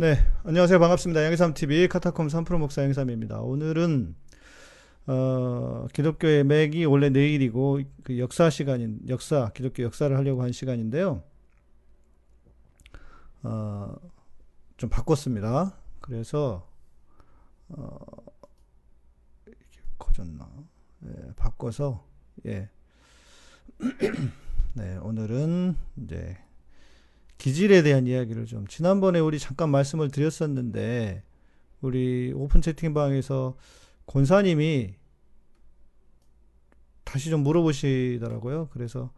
네, 안녕하세요. 반갑습니다. 양희삼TV 카타콤 3프로 목사 양희삼입니다. 오늘은, 어, 기독교의 맥이 원래 내일이고, 그 역사 시간인, 역사, 기독교 역사를 하려고 한 시간인데요. 어, 좀 바꿨습니다. 그래서, 어, 이게 커졌나? 네, 바꿔서, 예. 네, 오늘은 이제 기질에 대한 이야기를 좀 지난번에 우리 잠깐 말씀을 드렸었는데 우리 오픈 채팅방에서 권사님이 다시 좀 물어보시더라고요. 그래서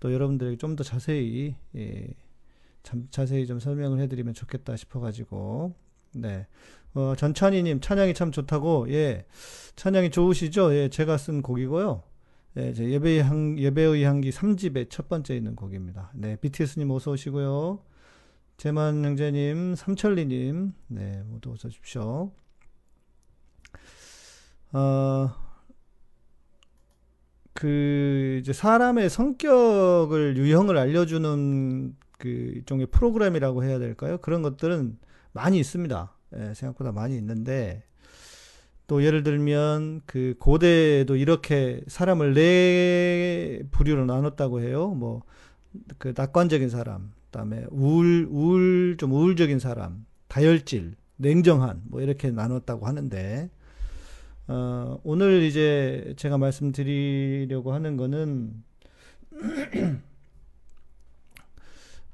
또 여러분들에게 좀 더 자세히 예, 참 자세히 좀 설명을 해드리면 좋겠다 싶어가지고 네. 어, 전찬이님 찬양이 참 좋다고 예 찬양이 좋으시죠? 예 제가 쓴 곡이고요. 예, 제 예배의 향, 예배의 향기 3집의 첫 번째 있는 곡입니다. 네, BTS님 어서 오시고요. 재만 형제님, 삼천리님, 네, 모두 어서 오십시오. 어, 그, 이제 사람의 성격을, 유형을 알려주는 그 일종의 프로그램이라고 해야 될까요? 그런 것들은 많이 있습니다. 예, 생각보다 많이 있는데, 또 예를 들면 그 고대에도 이렇게 사람을 네 부류로 나눴다고 해요. 뭐 그 낙관적인 사람, 그다음에 우울 우울 좀 우울적인 사람, 다혈질, 냉정한 뭐 이렇게 나눴다고 하는데 어, 오늘 이제 제가 말씀드리려고 하는 거는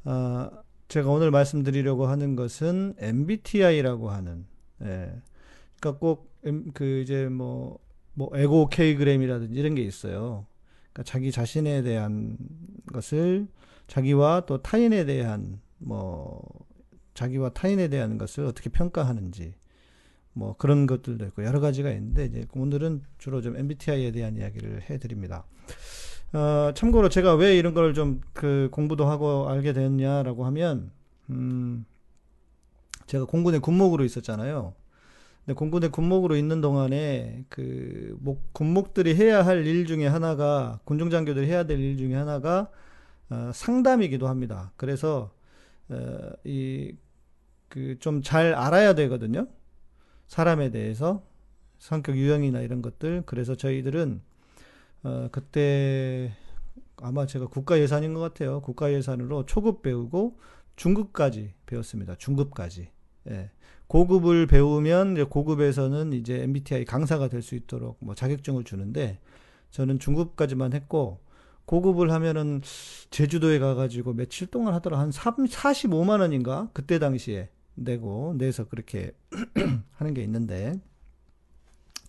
어, 제가 오늘 말씀드리려고 하는 것은 MBTI라고 하는 예. 그러니까 꼭 그 이제 뭐, 뭐, 에고 케이그램이라든지 이런 게 있어요. 그러니까 자기 자신에 대한 것을 자기와 또 타인에 대한 뭐, 자기와 타인에 대한 것을 어떻게 평가하는지 뭐 그런 것들도 있고 여러 가지가 있는데 이제 오늘은 주로 좀 MBTI에 대한 이야기를 해드립니다. 어, 참고로 제가 왜 이런 걸 좀 그 공부도 하고 알게 됐냐라고 하면 음, 제가 공군의 군목으로 있었잖아요. 근데 공군의 군목으로 있는 동안에 그 목, 군목들이 해야 할 일 중에 하나가 군중장교들이 해야 될 일 중에 하나가 어, 상담이기도 합니다. 그래서 어, 이그 좀 잘 알아야 되거든요. 사람에 대해서 성격 유형이나 이런 것들. 그래서 저희들은 어, 그때 아마 제가 국가 예산인 것 같아요. 국가 예산으로 초급 배우고 중급까지 배웠습니다. 중급까지. 예. 고급을 배우면 이제 고급에서는 이제 MBTI 강사가 될 수 있도록 뭐 자격증을 주는데 저는 중급까지만 했고 고급을 하면은 제주도에 가가지고 며칠 동안 하더라 한 3, 45만 원인가 그때 당시에 내고 내서 그렇게 하는 게 있는데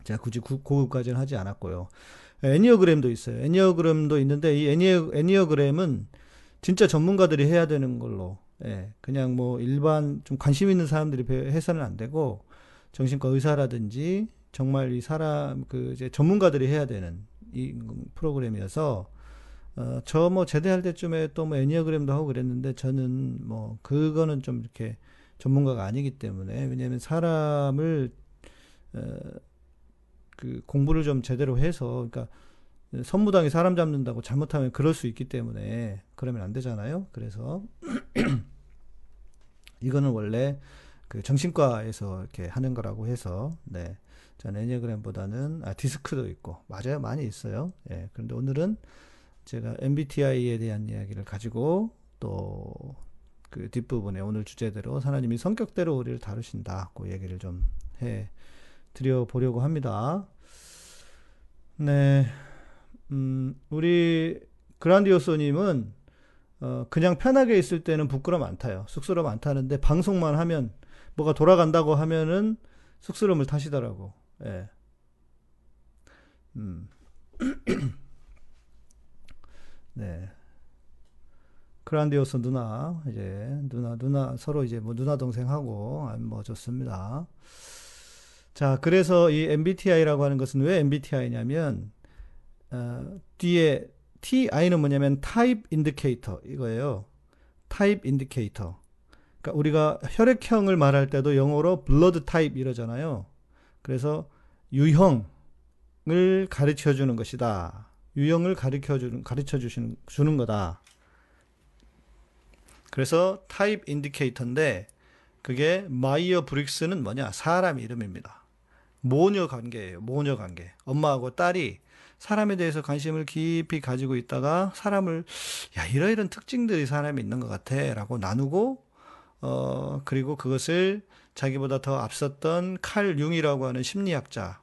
제가 굳이 고급까지는 하지 않았고요. 애니어그램도 있어요. 애니어그램도 있는데 이 애니어, 애니어그램은 진짜 전문가들이 해야 되는 걸로 예, 그냥 뭐 일반 좀 관심 있는 사람들이 해서는 안 되고 정신과 의사라든지 정말 이 사람 그 이제 전문가들이 해야 되는 이 프로그램이어서 어, 저 뭐 제대할 때쯤에 또 뭐 애니어그램도 하고 그랬는데 저는 뭐 그거는 좀 이렇게 전문가가 아니기 때문에 왜냐하면 사람을 어, 그 공부를 좀 제대로 해서 그러니까 선무당이 사람 잡는다고 잘못하면 그럴 수 있기 때문에 그러면 안 되잖아요. 그래서 이거는 원래 그 정신과에서 이렇게 하는 거라고 해서 네. 전 애니그램보다는 아 디스크도 있고 맞아요. 많이 있어요. 예. 그런데 오늘은 제가 MBTI에 대한 이야기를 가지고 또 그 뒷부분에 오늘 주제대로 하나님이 성격대로 우리를 다루신다. 그 얘기를 좀 해 드려 보려고 합니다. 네. 음, 우리 그란디오소님은 어, 그냥 편하게 있을 때는 안 타요. 쑥스러움 안 타는데 방송만 하면 뭐가 돌아간다고 하면은 쑥스러움을 타시더라고. 예. 음. 네. 그란디오스 누나 이제 누나 누나 서로 이제 뭐 누나 동생하고 아, 뭐 좋습니다. 자, 그래서 이 MBTI라고 하는 것은 왜 MBTI냐면 어, 뒤에 TI는 뭐냐면 type indicator 이거예요. Type indicator. 그러니까 우리가 혈액형을 말할 때도 영어로 blood type 이러잖아요. 그래서 유형을 가르쳐 주는 것이다. 유형을 가르쳐 주는 가르쳐 주시는 주는 거다. 그래서 type indicator인데 그게 마이어 브릭스는 뭐냐? 사람 이름입니다. 모녀 관계예요. 모녀 관계. 엄마하고 딸이 사람에 대해서 관심을 깊이 가지고 있다가 사람을 야 이러이런 특징들이 사람이 있는 것 같아라고 나누고 어 그리고 그것을 자기보다 더 앞섰던 칼 융이라고 하는 심리학자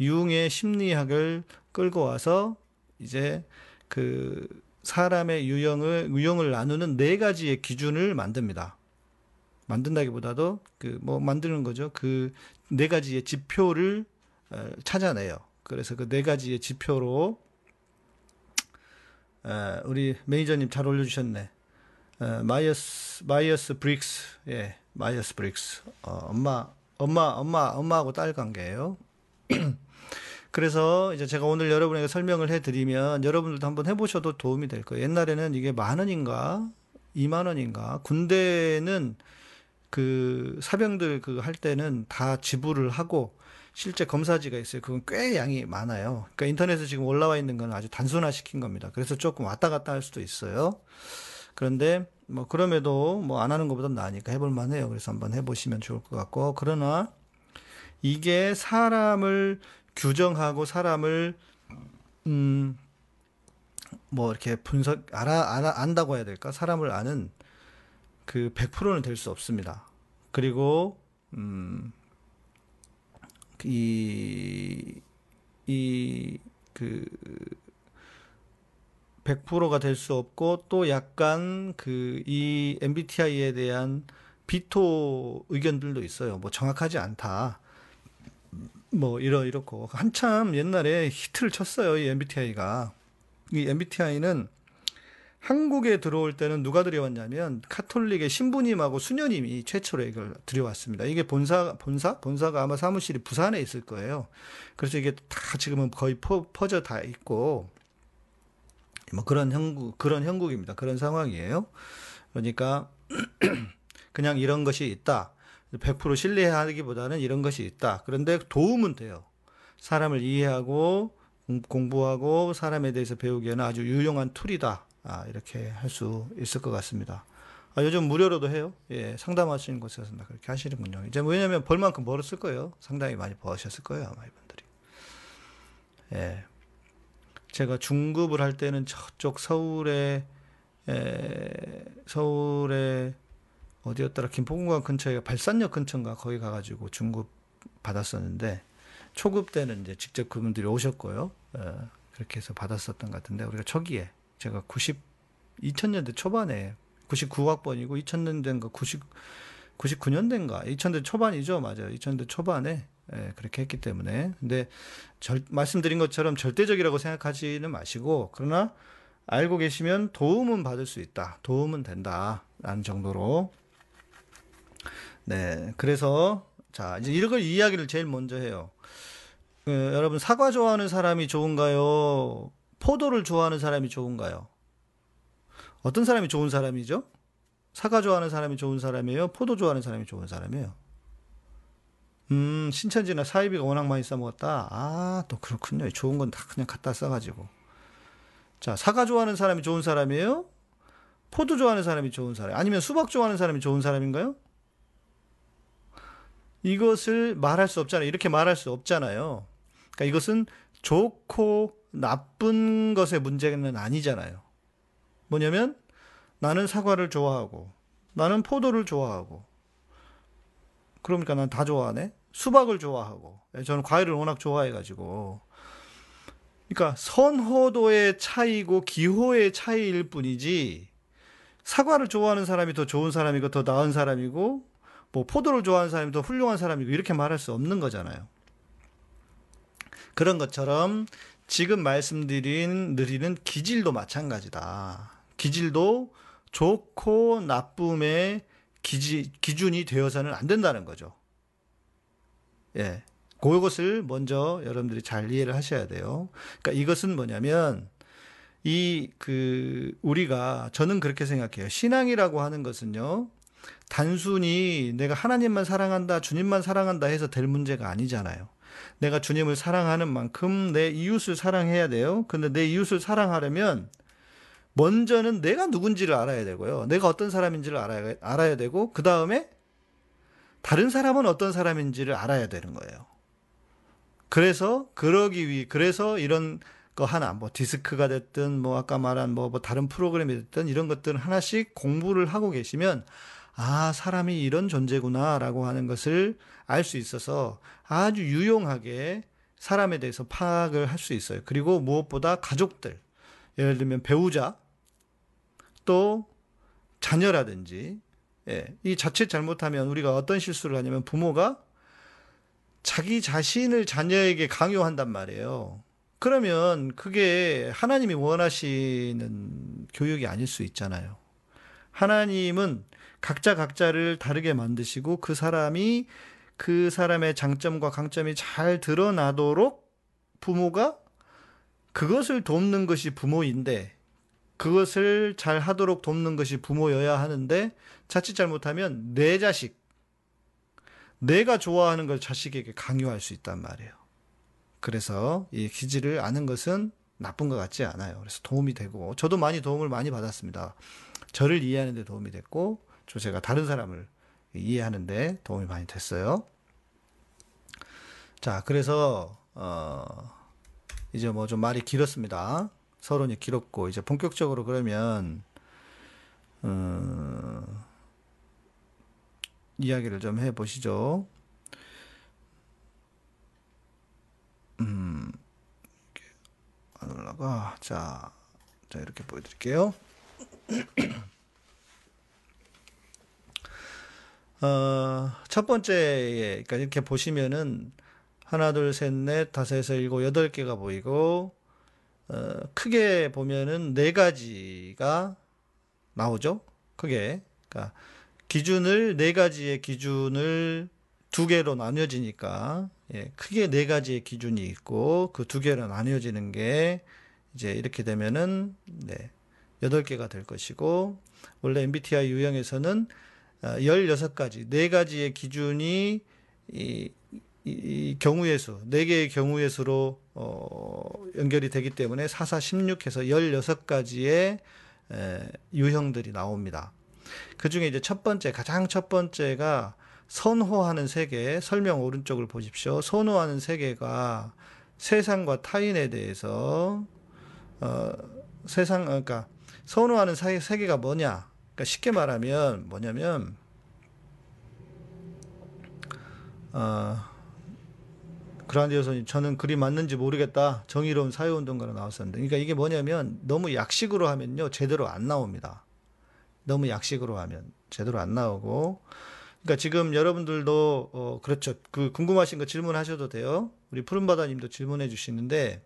융의 심리학을 끌고 와서 이제 그 사람의 유형을 유형을 나누는 네 가지의 기준을 만듭니다. 만든다기보다도 그 뭐 만드는 거죠. 그 네 가지의 지표를 어, 찾아내요. 그래서 그 네 가지의 지표로 어, 우리 매니저님 잘 올려주셨네. 어, 마이어스 마이어스 브릭스 예 마이어스 브릭스 어, 엄마 엄마 엄마 엄마하고 딸 관계예요. 그래서 이제 제가 오늘 여러분에게 설명을 해드리면 여러분들도 한번 해보셔도 도움이 될 거예요. 옛날에는 이게 만 원인가 2만 원인가 군대는 그 사병들 그 할 때는 다 지불을 하고 실제 검사지가 있어요. 그건 꽤 양이 많아요. 그러니까 인터넷에 지금 올라와 있는 건 아주 단순화 시킨 겁니다. 그래서 조금 왔다 갔다 할 수도 있어요. 그런데 뭐 그럼에도 뭐 안 하는 것보다 나으니까 해볼 만해요. 그래서 한번 해보시면 좋을 것 같고 그러나 이게 사람을 규정하고 사람을 음 뭐 이렇게 분석 알아 알아 안다고 해야 될까? 사람을 아는 그 100%는 될 수 없습니다. 그리고 음, 이, 이, 그, 100%가 될 수 없고, 또 약간 그, 이 MBTI에 대한 비토 의견들도 있어요. 뭐 정확하지 않다. 뭐, 이러, 이렇고. 한참 옛날에 히트를 쳤어요. 이 MBTI가. 이 MBTI는 한국에 들어올 때는 누가 들여왔냐면 카톨릭의 신부님하고 수녀님이 최초로 이걸 들여왔습니다. 이게 본사 본사 본사가 아마 사무실이 부산에 있을 거예요. 그래서 이게 다 지금은 거의 퍼, 퍼져 다 있고 뭐 그런 형국 그런 형국입니다. 그런 상황이에요. 그러니까 그냥 이런 것이 있다. 100% 신뢰하기보다는 이런 것이 있다. 그런데 도움은 돼요. 사람을 이해하고 공부하고 사람에 대해서 배우기에는 아주 유용한 툴이다. 아, 이렇게 할 수 있을 것 같습니다. 아, 요즘 무료로도 해요. 예, 상담하시는 곳에서 그렇게 하시는군요. 이제 뭐 왜냐면 벌 만큼 벌었을 거예요. 상당히 많이 버셨을 거예요, 아마 이분들이. 예. 제가 중급을 할 때는 저쪽 서울에, 에, 서울에, 어디였더라, 김포공항 근처에 발산역 근처인가 거기 가가지고 중급 받았었는데, 초급 때는 이제 직접 그분들이 오셨고요. 에, 그렇게 해서 받았었던 것 같은데, 우리가 초기에, 제가 90 2000년대 초반에 99학번이고 2000년대인가 90 99년대인가 2000대 초반이죠. 맞아요. 2000대 초반에 예, 그렇게 했기 때문에. 근데 절, 말씀드린 것처럼 절대적이라고 생각하지는 마시고 그러나 알고 계시면 도움은 받을 수 있다. 도움은 된다 라는 정도로. 네. 그래서 자 이제 이런 걸 이야기를 제일 먼저 해요. 어, 여러분 사과 좋아하는 사람이 좋은가요 포도를 좋아하는 사람이 좋은가요? 어떤 사람이 좋은 사람이죠? 사과 좋아하는 사람이 좋은 사람이에요? 포도 좋아하는 사람이 좋은 사람이에요? 음, 신천지나 사이비가 워낙 많이 써먹었다. 아, 또 그렇군요. 좋은 건 다 그냥 갖다 써가지고. 자, 사과 좋아하는 사람이 좋은 사람이에요? 포도 좋아하는 사람이 좋은 사람? 아니면 수박 좋아하는 사람이 좋은 사람인가요? 이것을 말할 수 없잖아요. 이렇게 말할 수 없잖아요. 그러니까 이것은 좋고 나쁜 것의 문제는 아니잖아요. 뭐냐면 나는 사과를 좋아하고 나는 포도를 좋아하고 그러니까 난 다 좋아하네. 수박을 좋아하고 저는 과일을 워낙 좋아해 가지고 그러니까 선호도의 차이고 기호의 차이일 뿐이지 사과를 좋아하는 사람이 더 좋은 사람이고 더 나은 사람이고 뭐 포도를 좋아하는 사람이 더 훌륭한 사람이고 이렇게 말할 수 없는 거잖아요. 그런 것처럼 지금 말씀드린 느리는 기질도 마찬가지다. 기질도 좋고 나쁨의 기지, 기준이 되어서는 안 된다는 거죠. 예. 그것을 먼저 여러분들이 잘 이해를 하셔야 돼요. 그러니까 이것은 뭐냐면 이 그 우리가 저는 그렇게 생각해요. 신앙이라고 하는 것은요. 단순히 내가 하나님만 사랑한다, 주님만 사랑한다 해서 될 문제가 아니잖아요. 내가 주님을 사랑하는 만큼 내 이웃을 사랑해야 돼요. 근데 내 이웃을 사랑하려면 먼저는 내가 누군지를 알아야 되고요. 내가 어떤 사람인지를 알아야, 알아야 되고, 그 다음에 다른 사람은 어떤 사람인지를 알아야 되는 거예요. 그래서 그러기 위해 그래서 이런 거 하나 뭐 디스크가 됐든 뭐 아까 말한 뭐, 뭐 다른 프로그램이 됐든 이런 것들 하나씩 공부를 하고 계시면 아 사람이 이런 존재구나라고 하는 것을 알 수 있어서 아주 유용하게 사람에 대해서 파악을 할 수 있어요. 그리고 무엇보다 가족들 예를 들면 배우자 또 자녀라든지 예, 이 자칫 잘못하면 우리가 어떤 실수를 하냐면 부모가 자기 자신을 자녀에게 강요한단 말이에요. 그러면 그게 하나님이 원하시는 교육이 아닐 수 있잖아요. 하나님은 각자 각자를 다르게 만드시고 그 사람이 그 사람의 장점과 강점이 잘 드러나도록 부모가 그것을 돕는 것이 부모인데 그것을 잘 하도록 돕는 것이 부모여야 하는데 자칫 잘못하면 내 자식 내가 좋아하는 걸 자식에게 강요할 수 있단 말이에요. 그래서 이 기질을 아는 것은 나쁜 것 같지 않아요. 그래서 도움이 되고 저도 많이 도움을 많이 받았습니다. 저를 이해하는 데 도움이 됐고 저 제가 다른 사람을 이해하는 데 도움이 많이 됐어요. 자, 그래서 어 이제 뭐 좀 말이 길었습니다. 서론이 길었고 이제 본격적으로 그러면 어 이야기를 좀 해보시죠. 음, 안 올라가. 자, 자 이렇게 보여드릴게요. 어, 첫 번째에, 그러니까 이렇게 보시면은 하나, 둘, 셋, 넷, 다섯, 여섯, 일곱, 여덟 개가 보이고 어, 크게 보면은 네 가지가 나오죠. 크게. 그러니까 기준을 네 가지의 기준을 두 개로 나뉘어지니까 예, 크게 네 가지의 기준이 있고 그 두 개로 나뉘어지는 게 이제 이렇게 되면은 네, 여덟 개가 될 것이고 원래 MBTI 유형에서는 16가지, 어, 네 가지의 기준이 이, 이 경우의 수, 네 개의 경우의 수로 어, 연결이 되기 때문에 4, 4, 16해서 16가지의 에, 유형들이 나옵니다. 그 중에 이제 첫 번째, 가장 첫 번째가 선호하는 세계, 설명 오른쪽을 보십시오. 선호하는 세계가 세상과 타인에 대해서, 어, 세상, 그러니까 선호하는 세계가 뭐냐? 그러니까 쉽게 말하면 뭐냐면, 어, 그란디오선이 저는 그리 맞는지 모르겠다. 정의로운 사회운동가로 나왔었는데. 그러니까 이게 뭐냐면 너무 약식으로 하면요. 제대로 안 나옵니다. 너무 약식으로 하면 제대로 안 나오고 그러니까 지금 여러분들도 어 그렇죠. 그 궁금하신 거 질문하셔도 돼요. 우리 푸른바다님도 질문해 주시는데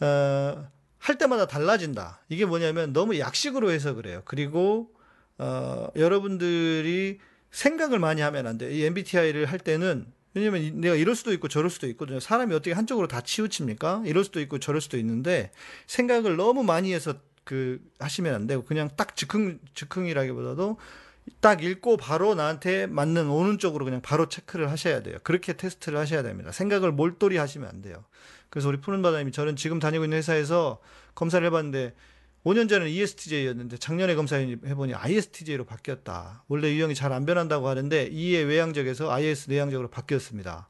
어, 할 때마다 달라진다. 이게 뭐냐면 너무 약식으로 해서 그래요. 그리고 어, 여러분들이 생각을 많이 하면 안 돼. 이 MBTI를 할 때는 왜냐면 내가 이럴 수도 있고 저럴 수도 있거든요. 사람이 어떻게 한쪽으로 다 치우칩니까? 이럴 수도 있고 저럴 수도 있는데 생각을 너무 많이 해서 그 하시면 안 되고 그냥 딱 즉흥 즉흥이라기보다도 딱 읽고 바로 나한테 맞는 오는 쪽으로 그냥 바로 체크를 하셔야 돼요. 그렇게 테스트를 하셔야 됩니다. 생각을 몰돌이 하시면 안 돼요. 그래서 우리 푸른 바다님이 저는 지금 다니고 있는 회사에서 검사를 해봤는데 5년 전에는 ESTJ였는데 작년에 검사해보니 ISTJ로 바뀌었다. 원래 유형이 잘 안 변한다고 하는데 E의 외향적에서 IS 내향적으로 바뀌었습니다.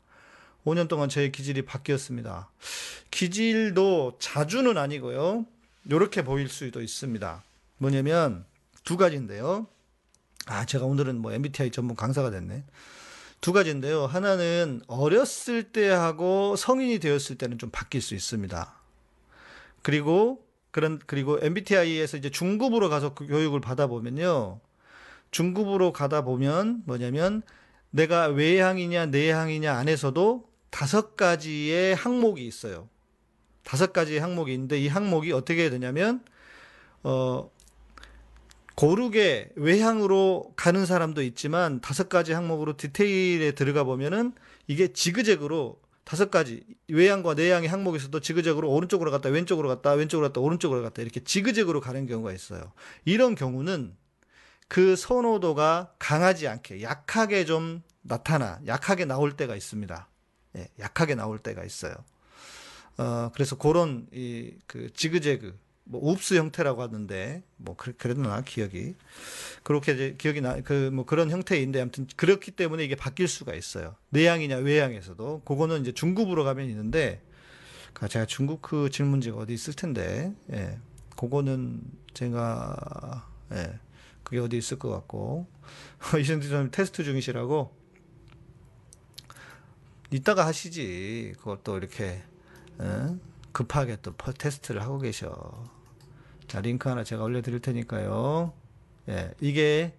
5년 동안 제 기질이 바뀌었습니다. 기질도 자주는 아니고요. 이렇게 보일 수도 있습니다. 뭐냐면 두 가지인데요. 아, 제가 오늘은 뭐 MBTI 전문 강사가 됐네. 두 가지인데요. 하나는 어렸을 때 하고 성인이 되었을 때는 좀 바뀔 수 있습니다. 그리고 그런 그리고 MBTI에서 이제 중급으로 가서 그 교육을 받아 보면요. 중급으로 가다 보면 뭐냐면 내가 외향이냐 내향이냐 안에서도 다섯 가지의 항목이 있어요. 다섯 가지 항목이 있는데 이 항목이 어떻게 되냐면 어 고르게 외향으로 가는 사람도 있지만 다섯 가지 항목으로 디테일에 들어가 보면은 이게 지그재그로 다섯 가지 외향과 내향의 항목에서도 지그재그로 오른쪽으로 갔다 왼쪽으로 갔다 왼쪽으로 갔다 오른쪽으로 갔다 이렇게 지그재그로 가는 경우가 있어요. 이런 경우는 그 선호도가 강하지 않게 약하게 좀 나타나 약하게 나올 때가 있습니다. 예, 약하게 나올 때가 있어요. 어, 그래서 그런 이 그 지그재그 뭐 웁스 형태라고 하는데 뭐 그래, 그랬나 기억이 그렇게 이제 기억이 나 그 뭐 그런 형태인데 아무튼 그렇기 때문에 이게 바뀔 수가 있어요. 내향이냐 외향에서도 그거는 이제 중급으로 가면 있는데 제가 중국 그 질문지가 어디 있을 텐데 예. 그거는 제가 예. 그게 어디 있을 것 같고 좀 테스트 중이시라고 이따가 하시지 그것도 이렇게 예? 급하게 또 테스트를 하고 계셔. 자 링크 하나 제가 올려드릴 테니까요. 예, 이게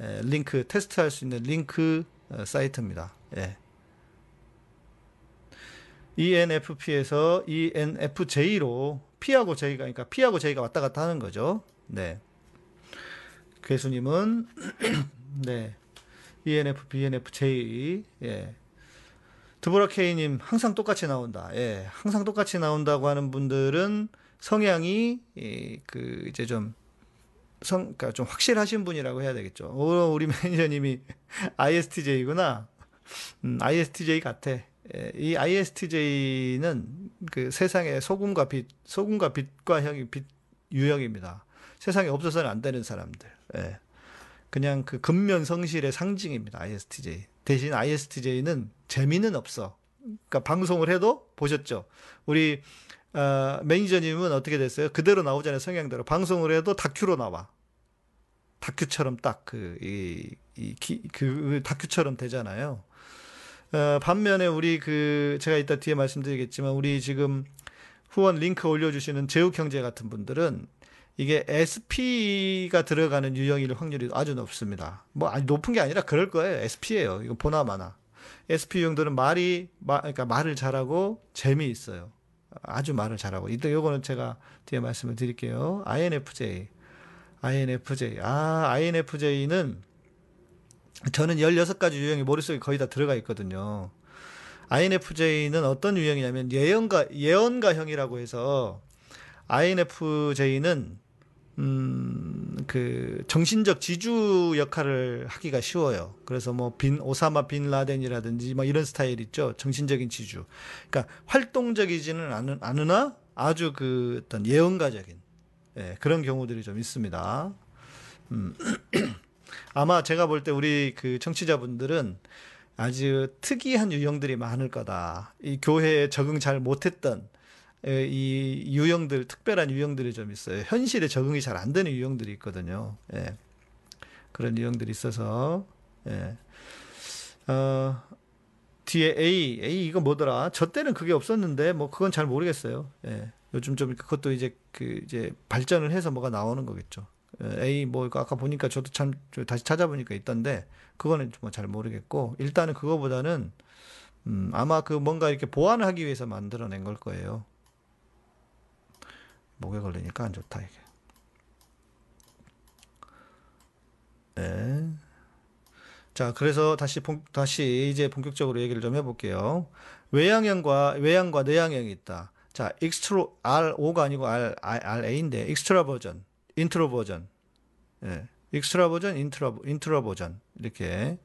예, 링크 테스트할 수 있는 링크 어, 사이트입니다. 예. ENFP에서 ENFJ로 P하고 J가 그러니까 P하고 J가 왔다 갔다 하는 거죠. 네. 괴수님은 네. ENFP, ENFJ. 예. 드보라 K님 항상 똑같이 나온다. 예. 항상 똑같이 나온다고 하는 분들은 성향이 이, 그 이제 좀 성, 그러니까 좀 확실하신 분이라고 해야 되겠죠. 오, 우리 매니저님이 ISTJ구나. 음, ISTJ 같아. 예, 이 ISTJ는 그 세상의 소금과 빛, 소금과 빛과 형이 빛 유형입니다. 세상에 없어서는 안 되는 사람들. 예. 그냥 그 근면 성실의 상징입니다. ISTJ. 대신 ISTJ는 재미는 없어. 그러니까 방송을 해도 보셨죠. 우리 어, 매니저님은 어떻게 됐어요? 그대로 나오잖아요. 성향대로. 방송을 해도 다큐로 나와. 다큐처럼 딱 그, 이, 이, 기, 그, 다큐처럼 되잖아요. 어, 반면에 우리 그, 제가 이따 뒤에 말씀드리겠지만, 우리 지금 후원 링크 올려주시는 제욱 형제 같은 분들은 이게 SP가 들어가는 유형일 확률이 아주 높습니다. 뭐, 아니, 높은 게 아니라 그럴 거예요. SP예요. 이거 보나마나. SP 유형들은 말이, 마, 그러니까 말을 잘하고 재미있어요. 아주 말을 잘하고. 이때 요거는 제가 뒤에 말씀을 드릴게요. INFJ. INFJ. 아, INFJ는 저는 16가지 유형이 머릿속에 거의 다 들어가 있거든요. INFJ는 어떤 유형이냐면 예언가, 예언가형이라고 해서 INFJ는 음, 그, 정신적 지주 역할을 하기가 쉬워요. 그래서 뭐, 빈, 오사마 빈 라덴이라든지 뭐 이런 스타일 있죠. 정신적인 지주. 그러니까 활동적이지는 않으, 않으나 아주 그 어떤 예언가적인, 예, 그런 경우들이 좀 있습니다. 음, 아마 제가 볼 때 우리 그 청취자분들은 아주 특이한 유형들이 많을 거다. 이 교회에 적응 잘 못했던 이 유형들 특별한 유형들이 좀 있어요. 현실에 적응이 잘 안 되는 유형들이 있거든요. 예. 그런 유형들이 있어서 예. 어, 뒤에 A, A 이거 뭐더라? 저 때는 그게 없었는데 뭐 그건 잘 모르겠어요. 예. 요즘 좀 그것도 이제 그 이제 발전을 해서 뭐가 나오는 거겠죠. 예. A 뭐 아까 보니까 저도 참 다시 찾아보니까 있던데 그거는 뭐 잘 모르겠고 일단은 그거보다는 음, 아마 그 뭔가 이렇게 보완을 하기 위해서 만들어낸 걸 거예요. 목에 걸리니까 안 좋다 이게. 네. 자, 그래서 다시 본, 다시 이제 본격적으로 얘기를 좀 해볼게요. 외향형과 외향과 내향형이 있다. 자, extro RO가 아니고 R, R A인데 익스트라 버전, 인트로 버전, 예, 익스트라 버전, 인트로 인트로 버전 이렇게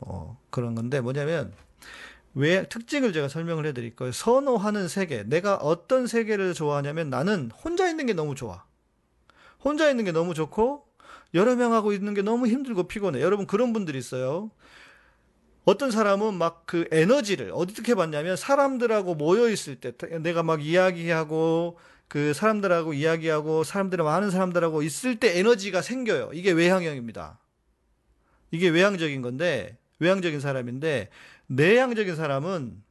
어 그런 건데 뭐냐면 왜 특징을 제가 설명을 해드릴 거예요. 선호하는 세계. 내가 어떤 세계를 좋아하냐면 나는 혼자 있는 게 너무 좋아. 혼자 있는 게 너무 좋고 여러 명하고 있는 게 너무 힘들고 피곤해. 여러분 그런 분들이 있어요. 어떤 사람은 막 그 에너지를 어떻게 받냐면 사람들하고 모여 있을 때 내가 막 이야기하고 그 사람들하고 이야기하고 사람들이 많은 사람들하고 있을 때 에너지가 생겨요. 이게 외향형입니다. 이게 외향적인 건데 외향적인 사람인데 내향적인 사람은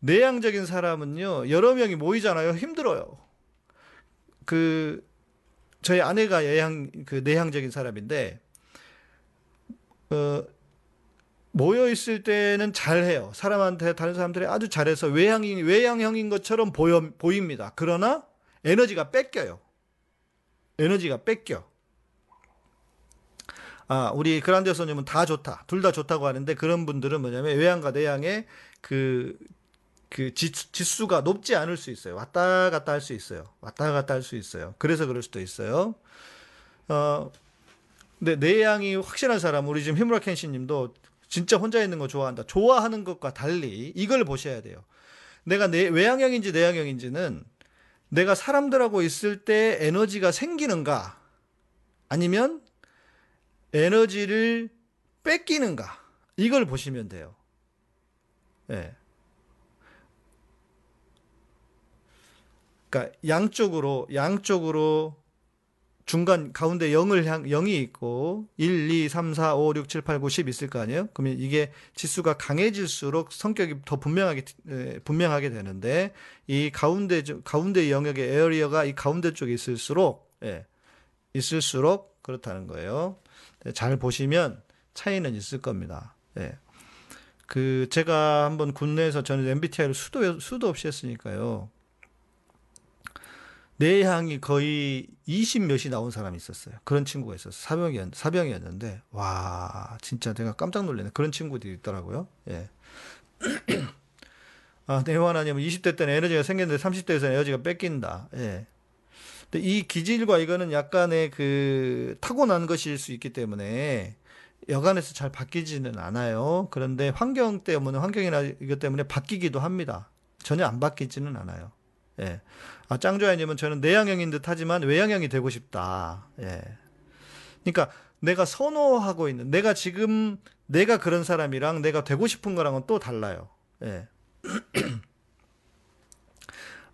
내향적인 사람은요 여러 명이 모이잖아요 힘들어요. 그 저희 아내가 예향 그 내향적인 사람인데 어 모여 있을 때는 잘해요. 사람한테 다른 사람들이 아주 잘해서 외향인 외향형인 것처럼 보여 보입니다. 그러나 에너지가 뺏겨요. 에너지가 뺏겨. 아, 우리 그란데서님은 다 좋다. 둘 다 좋다고 하는데 그런 분들은 뭐냐면 외양과 내양의 그, 그 지수, 가 높지 않을 수 있어요. 왔다 갔다 할 수 있어요. 왔다 갔다 할 수 있어요. 그래서 그럴 수도 있어요. 어, 근데 내양이 확실한 사람, 우리 지금 히무라 켄시 님도 진짜 혼자 있는 거 좋아한다. 좋아하는 것과 달리 이걸 보셔야 돼요. 내가 내, 외향형인지 내향형인지는 내가 사람들하고 있을 때 에너지가 생기는가? 아니면 에너지를 뺏기는가? 이걸 보시면 돼요. 예. 그러니까 양쪽으로 양쪽으로 중간 가운데 0을 향 0이 있고 1, 2, 3, 4, 5, 6, 7, 8, 9, 10 있을 거 아니에요? 그러면 이게 지수가 강해질수록 성격이 더 분명하게 분명하게 되는데 이 가운데 가운데 영역의 에어리어가 이 가운데 쪽에 있을수록 예, 있을수록 그렇다는 거예요. 네, 잘 보시면 차이는 있을 겁니다. 예. 그 제가 한번 국내에서 저는 MBTI를 수도 수도 없이 했으니까요. 내향이 거의 20 몇이 나온 사람이 있었어요. 그런 친구가 있었어요. 사병이었, 사병이었는데, 와, 진짜 내가 깜짝 놀랐네. 그런 친구들이 있더라고요. 예. 아, 내화 하나님은 20대 때는 에너지가 생겼는데 30대에서는 에너지가 뺏긴다. 예. 근데 이 기질과 이거는 약간의 그 타고난 것일 수 있기 때문에 여간에서 잘 바뀌지는 않아요. 그런데 환경 때문에, 환경이나 이것 때문에 바뀌기도 합니다. 전혀 안 바뀌지는 않아요. 예. 아, 짱조야님은 저는 내향형인 듯 하지만 외향형이 되고 싶다. 예. 그러니까 내가 선호하고 있는, 내가 지금 내가 그런 사람이랑 내가 되고 싶은 거랑은 또 달라요. 예.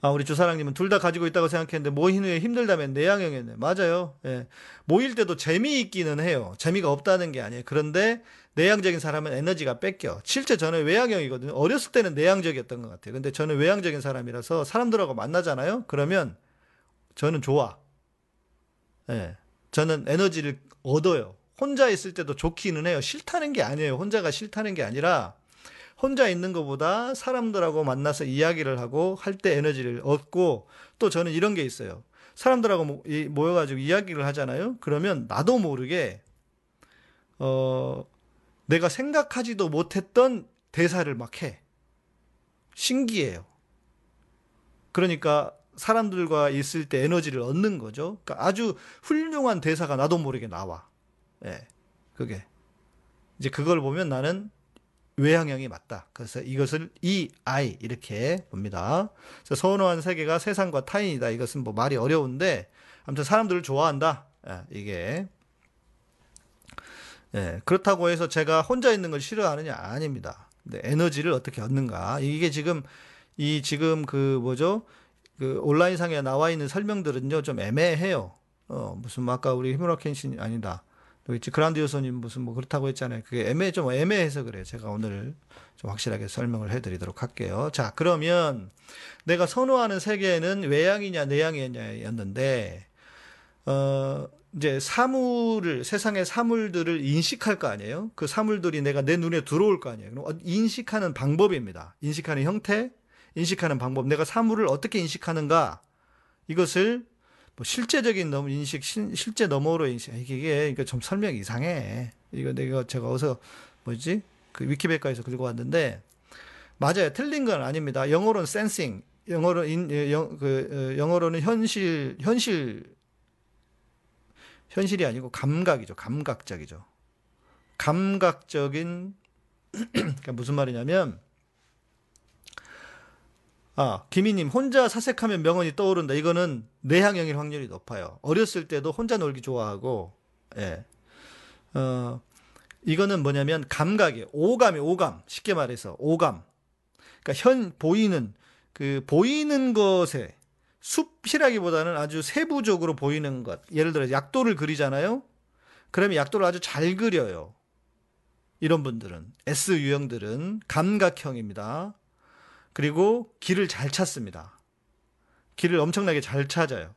아, 우리 주사랑님은 둘 다 가지고 있다고 생각했는데 모인 후에 힘들다면 내향형이네. 맞아요. 예. 모일 때도 재미있기는 해요. 재미가 없다는 게 아니에요. 그런데 내향적인 사람은 에너지가 뺏겨. 실제 저는 외향형이거든요. 어렸을 때는 내향적이었던 것 같아요. 근데 저는 외향적인 사람이라서 사람들하고 만나잖아요. 그러면 저는 좋아. 예. 저는 에너지를 얻어요. 혼자 있을 때도 좋기는 해요. 싫다는 게 아니에요. 혼자가 싫다는 게 아니라 혼자 있는 것보다 사람들하고 만나서 이야기를 하고 할 때 에너지를 얻고 또 저는 이런 게 있어요. 사람들하고 모여가지고 이야기를 하잖아요. 그러면 나도 모르게 어 내가 생각하지도 못했던 대사를 막 해. 신기해요. 그러니까 사람들과 있을 때 에너지를 얻는 거죠. 그러니까 아주 훌륭한 대사가 나도 모르게 나와. 예. 네, 그게. 이제 그걸 보면 나는 외향형이 맞다. 그래서 이것을 이 아이 이렇게 봅니다. 선호한 세계가 세상과 타인이다. 이것은 뭐 말이 어려운데 아무튼 사람들을 좋아한다. 예, 이게 예, 그렇다고 해서 제가 혼자 있는 걸 싫어하느냐 아닙니다. 근데 에너지를 어떻게 얻는가 이게 지금 이 지금 그 뭐죠 그 온라인상에 나와 있는 설명들은요 좀 애매해요. 어 무슨 뭐 아까 우리 히무라켄신 아니다. 여기 있지 그란디오소님 무슨 뭐 그렇다고 했잖아요. 그게 애매 좀 애매해서 그래요. 제가 오늘 좀 확실하게 설명을 해드리도록 할게요. 자 그러면 내가 선호하는 세계는 외향이냐 내향이냐였는데 어 이제 사물을 세상의 사물들을 인식할 거 아니에요. 그 사물들이 내가 내 눈에 들어올 거 아니에요. 그럼 인식하는 방법입니다. 인식하는 형태, 인식하는 방법. 내가 사물을 어떻게 인식하는가 이것을 뭐 실제적인 너무 인식, 실제 너머로 인식. 이게, 그러니까 좀 설명 이상해. 이거 내가 제가 어서 뭐지? 그 위키백과에서 긁어 왔는데 맞아요. 틀린 건 아닙니다. 영어로는 sensing, 영어로 인, 영, 그, 어, 영어로는 현실, 현실, 현실이 아니고 감각이죠. 감각적이죠. 감각적인, 그러니까 무슨 말이냐면, 아, 김희님, 혼자 사색하면 명언이 떠오른다. 이거는 내향형일 확률이 높아요. 어렸을 때도 혼자 놀기 좋아하고, 예. 어, 이거는 뭐냐면 감각이에요. 오감이 오감. 쉽게 말해서 오감. 그러니까 현, 보이는, 그, 보이는 것에 숲이라기보다는 아주 세부적으로 보이는 것. 예를 들어 약도를 그리잖아요? 그러면 약도를 아주 잘 그려요. 이런 분들은. S 유형들은 감각형입니다. 그리고 길을 잘 찾습니다. 길을 엄청나게 잘 찾아요.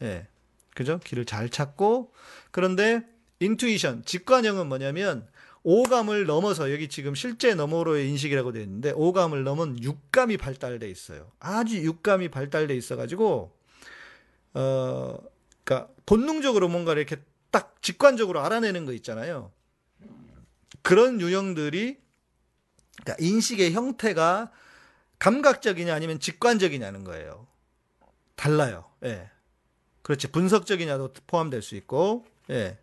예. 그죠? 길을 잘 찾고, 그런데 인투이션, 직관형은 뭐냐면, 오감을 넘어서, 여기 지금 실제 너머로의 인식이라고 되어 있는데, 오감을 넘은 육감이 발달돼 있어요. 아주 육감이 발달돼 있어 가지고, 어, 그니까, 본능적으로 뭔가 이렇게 딱 직관적으로 알아내는 거 있잖아요. 그런 유형들이, 그러니까 인식의 형태가 감각적이냐 아니면 직관적이냐는 거예요. 달라요. 예. 그렇지. 분석적이냐도 포함될 수 있고, 예.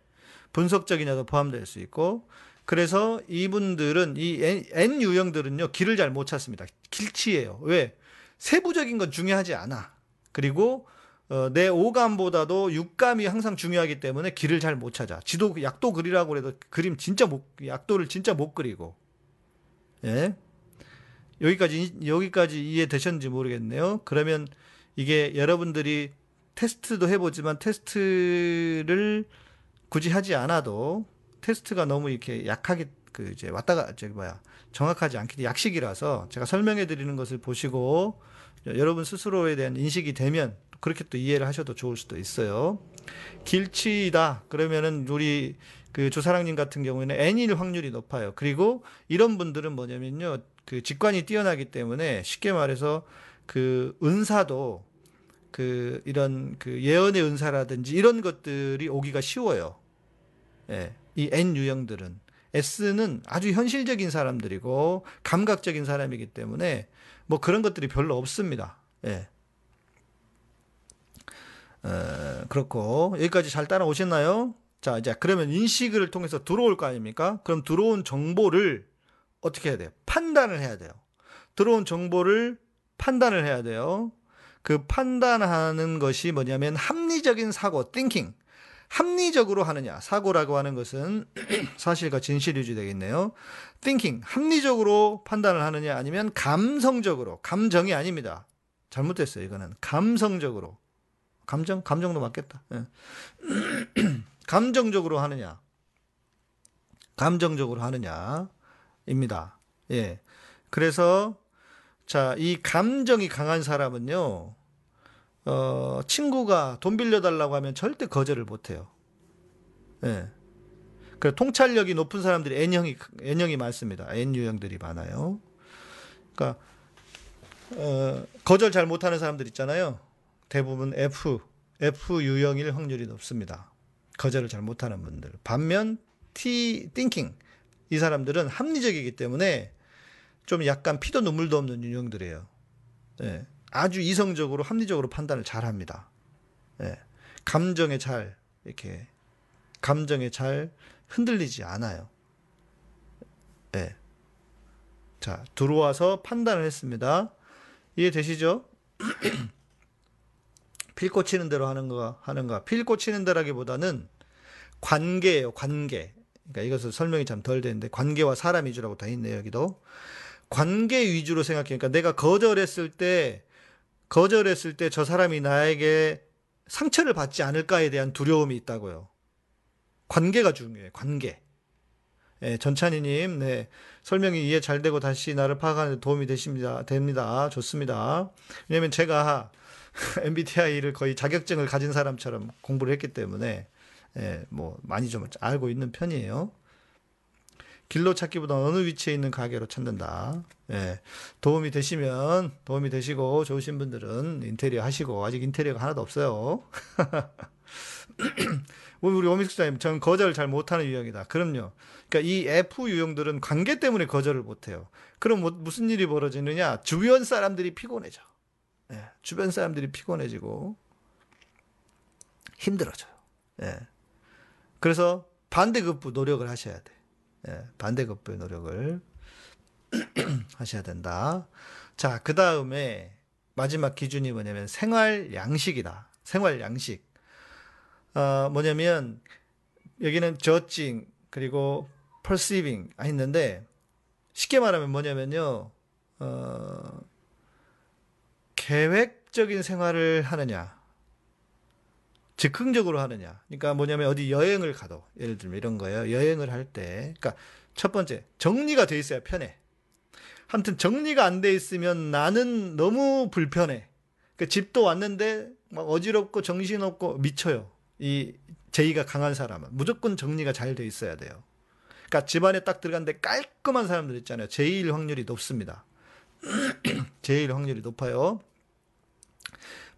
분석적이냐도 포함될 수 있고, 그래서 이분들은, 이 N, N 유형들은요, 길을 잘 못 찾습니다. 길치예요. 왜? 세부적인 건 중요하지 않아. 그리고 어, 내 오감보다도 육감이 항상 중요하기 때문에 길을 잘 못 찾아. 지도 약도 그리라고 해도 그림 진짜 못 약도를 진짜 못 그리고. 예. 여기까지 여기까지 이해되셨는지 모르겠네요. 그러면 이게 여러분들이 테스트도 해보지만 테스트를 굳이 하지 않아도 테스트가 너무 이렇게 약하게 그 이제 왔다가 저기 뭐야 정확하지 않기 약식이라서 제가 설명해 드리는 것을 보시고 여러분 스스로에 대한 인식이 되면 그렇게 또 이해를 하셔도 좋을 수도 있어요. 길치다 그러면은 우리 그 조사랑님 같은 경우에는 N일 확률이 높아요. 그리고 이런 분들은 뭐냐면요. 그 직관이 뛰어나기 때문에 쉽게 말해서 그 은사도 그 이런 그 예언의 은사라든지 이런 것들이 오기가 쉬워요. 예. 이 N 유형들은 S는 아주 현실적인 사람들이고 감각적인 사람이기 때문에 뭐 그런 것들이 별로 없습니다. 예. 어, 그렇고 여기까지 잘 따라오셨나요? 자, 이제 그러면 인식을 통해서 들어올 거 아닙니까? 그럼 들어온 정보를 어떻게 해야 돼요? 판단을 해야 돼요. 들어온 정보를 판단을 해야 돼요. 그 판단하는 것이 뭐냐면 합리적인 사고, thinking. 합리적으로 하느냐. 사고라고 하는 것은 사실과 진실 유지 되겠네요. thinking. 합리적으로 판단을 하느냐 아니면 감성적으로. 감정이 아닙니다. 잘못됐어요. 이거는 감성적으로. 감정? 감정도 맞겠다. 예. 감정적으로 하느냐. 감정적으로 하느냐. 입니다. 예. 그래서, 자, 이 감정이 강한 사람은요, 어, 친구가 돈 빌려 달라고 하면 절대 거절을 못 해요. 예. 그 통찰력이 높은 사람들이 N형이, N형이 많습니다. N 유형들이 많아요. 그러니까, 어, 거절 잘 못하는 사람들 있잖아요. 대부분 F, F 유형일 확률이 높습니다. 거절을 잘 못하는 분들. 반면 T, thinking. 이 사람들은 합리적이기 때문에 좀 약간 피도 눈물도 없는 유형들이에요. 예. 아주 이성적으로 합리적으로 판단을 잘 합니다. 예. 감정에 잘 이렇게 감정에 잘 흔들리지 않아요. 예. 자, 들어와서 판단을 했습니다. 이해되시죠? 필 꽂히는 대로 하는 거 하는가? 필 꽂히는 대라기보다는 관계예요, 관계. 그러니까 이것을 설명이 참 덜 되는데 관계와 사람 위주라고 다 있네요, 여기도. 관계 위주로 생각해. 그러니까 내가 거절했을 때 거절했을 때 저 사람이 나에게 상처를 받지 않을까에 대한 두려움이 있다고요. 관계가 중요해요. 관계. 예, 전찬희님, 네. 설명이 이해 잘 되고 다시 나를 파악하는 데 도움이 되십니다. 됩니다. 좋습니다. 왜냐면 제가 MBTI를 거의 자격증을 가진 사람처럼 공부를 했기 때문에, 예, 뭐, 많이 좀 알고 있는 편이에요. 길로 찾기보다 어느 위치에 있는 가게로 찾는다. 예. 도움이 되시면, 도움이 되시고, 좋으신 분들은 인테리어 하시고, 아직 인테리어가 하나도 없어요. 우리 오미숙사님, 저는 거절을 잘 못하는 유형이다. 그럼요. 그러니까 이 F 유형들은 관계 때문에 거절을 못해요. 그럼 뭐, 무슨 일이 벌어지느냐? 주변 사람들이 피곤해져. 예. 주변 사람들이 피곤해지고, 힘들어져요. 예. 그래서 반대급부 노력을 하셔야 돼. 예, 반대급부의 노력을 하셔야 된다. 자, 그 다음에 마지막 기준이 뭐냐면 생활 양식이다. 생활 양식. 어, 뭐냐면 여기는 저칭 그리고 perceiving 아 있는데 쉽게 말하면 뭐냐면요. 어, 계획적인 생활을 하느냐. 즉흥적으로 하느냐. 그러니까 뭐냐면 어디 여행을 가도 예를 들면 이런 거예요. 여행을 할 때. 그러니까 첫 번째 정리가 돼 있어야 편해. 아무튼 정리가 안 돼 있으면 나는 너무 불편해. 그러니까 집도 왔는데 막 어지럽고 정신없고 미쳐요. 이 제의가 강한 사람은 무조건 정리가 잘 돼 있어야 돼요. 그러니까 집안에 딱 들어갔는데 깔끔한 사람들 있잖아요. 제일 확률이 높습니다. 제일 확률이 높아요.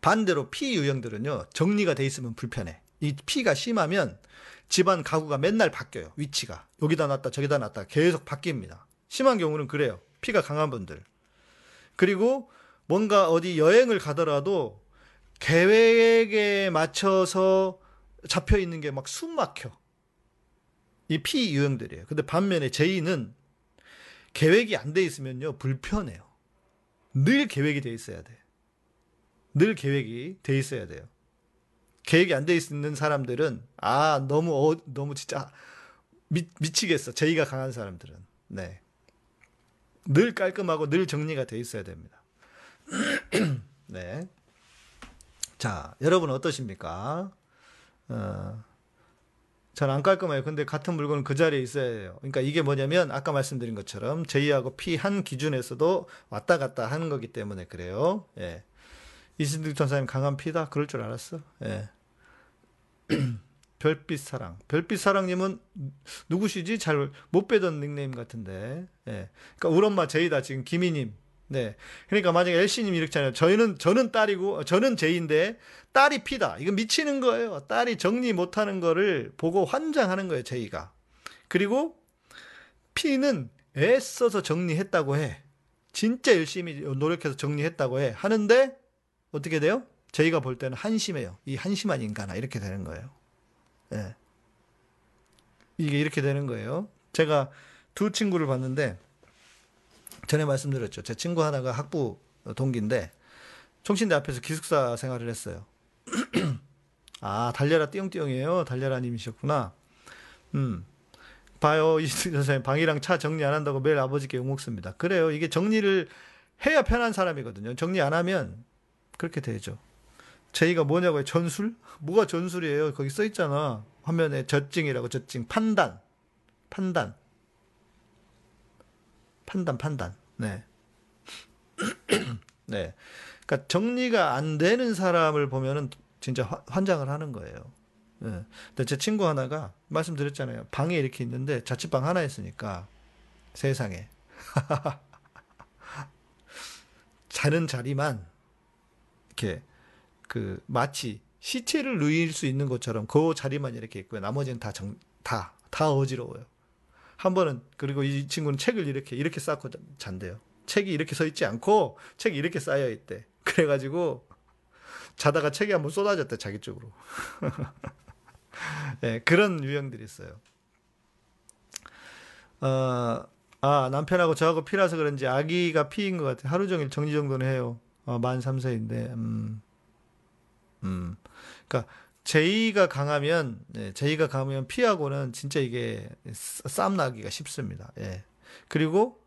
반대로 피 유형들은요, 정리가 돼 있으면 불편해. 이 피가 심하면 집안 가구가 맨날 바뀌어요. 위치가. 여기다 놨다 저기다 놨다 계속 바뀝니다. 심한 경우는 그래요. 피가 강한 분들. 그리고 뭔가 어디 여행을 가더라도 계획에 맞춰서 잡혀 있는 게 막 숨 막혀. 이 피 유형들이에요. 근데 반면에 제이는 계획이 안 돼 있으면요, 불편해요. 늘 계획이 돼 있어야 돼. 늘 계획이 돼 있어야 돼요. 계획이 안 돼 있는 사람들은 아 너무 어, 너무 진짜 미, 미치겠어. 제의가 강한 사람들은 네. 늘 깔끔하고 늘 정리가 돼 있어야 됩니다. 네. 자, 여러분 어떠십니까? 어, 잘안 깔끔해요. 근데 같은 물건은 그 자리에 있어야 해요. 그러니까 이게 뭐냐면 아까 말씀드린 것처럼 J하고 P 한 기준에서도 왔다 갔다 하는 거기 때문에 그래요. 예. 이신득 전사님 강한 P다. 그럴 줄 알았어. 예. 별빛 사랑. 별빛 사랑님은 누구시지? 잘 못 빼던 닉네임 같은데. 예. 그러니까 우리 엄마 제이다. 지금 김희님. 네. 그러니까 만약에 엘씨님 하면 저희는 저는 딸이고 저는 제인데 딸이 피다. 이거 미치는 거예요. 딸이 정리 못하는 거를 보고 환장하는 거예요. 제이가. 그리고 피는 애써서 정리했다고 해. 진짜 열심히 노력해서 정리했다고 해. 하는데 어떻게 돼요? 저희가 볼 때는 한심해요. 이 한심한 인간아 이렇게 되는 거예요. 예. 이게 이렇게 되는 거예요. 제가 두 친구를 봤는데 전에 말씀드렸죠. 제 친구 하나가 학부 동기인데 총신대 앞에서 기숙사 생활을 했어요. 아, 달려라 띠용띠용이에요. 달려라 님이셨구나. 음. 봐요. 이 선생님 방이랑 차 정리 안 한다고 매일 아버지께 욕먹습니다. 그래요. 이게 정리를 해야 편한 사람이거든요. 정리 안 하면 그렇게 되죠. 제이가 뭐냐고요? 전술? 뭐가 전술이에요? 거기 써 있잖아. 화면에 젖증이라고 젖증. 판단. 판단. 판단, 판단. 네. 네. 그러니까 정리가 안 되는 사람을 보면은 진짜 환장을 하는 거예요. 네. 근데 제 친구 하나가 말씀드렸잖아요. 방에 이렇게 있는데 자취방 하나 있으니까 세상에. 자는 자리만 이렇게 그 마치 시체를 누일 수 있는 것처럼 그 자리만 이렇게 있고요. 나머지는 다 정, 다, 다 어지러워요. 한 번은 그리고 이 친구는 책을 이렇게 이렇게 쌓고 잔대요. 책이 이렇게 서 있지 않고 책이 이렇게 쌓여 있대. 그래가지고 자다가 책이 한번 쏟아졌대 자기 쪽으로. 네, 그런 유형들이 있어요. 어, 아 남편하고 저하고 피라서 그런지 아기가 피인 것 같아. 하루 종일 정리 정돈을 해요. 어, 만 3세인데. 음, 음, 그러니까 제의가 강하면 네, 제의가 강하면 피하고는 진짜 이게 싸움 나기가 쉽습니다. 예. 그리고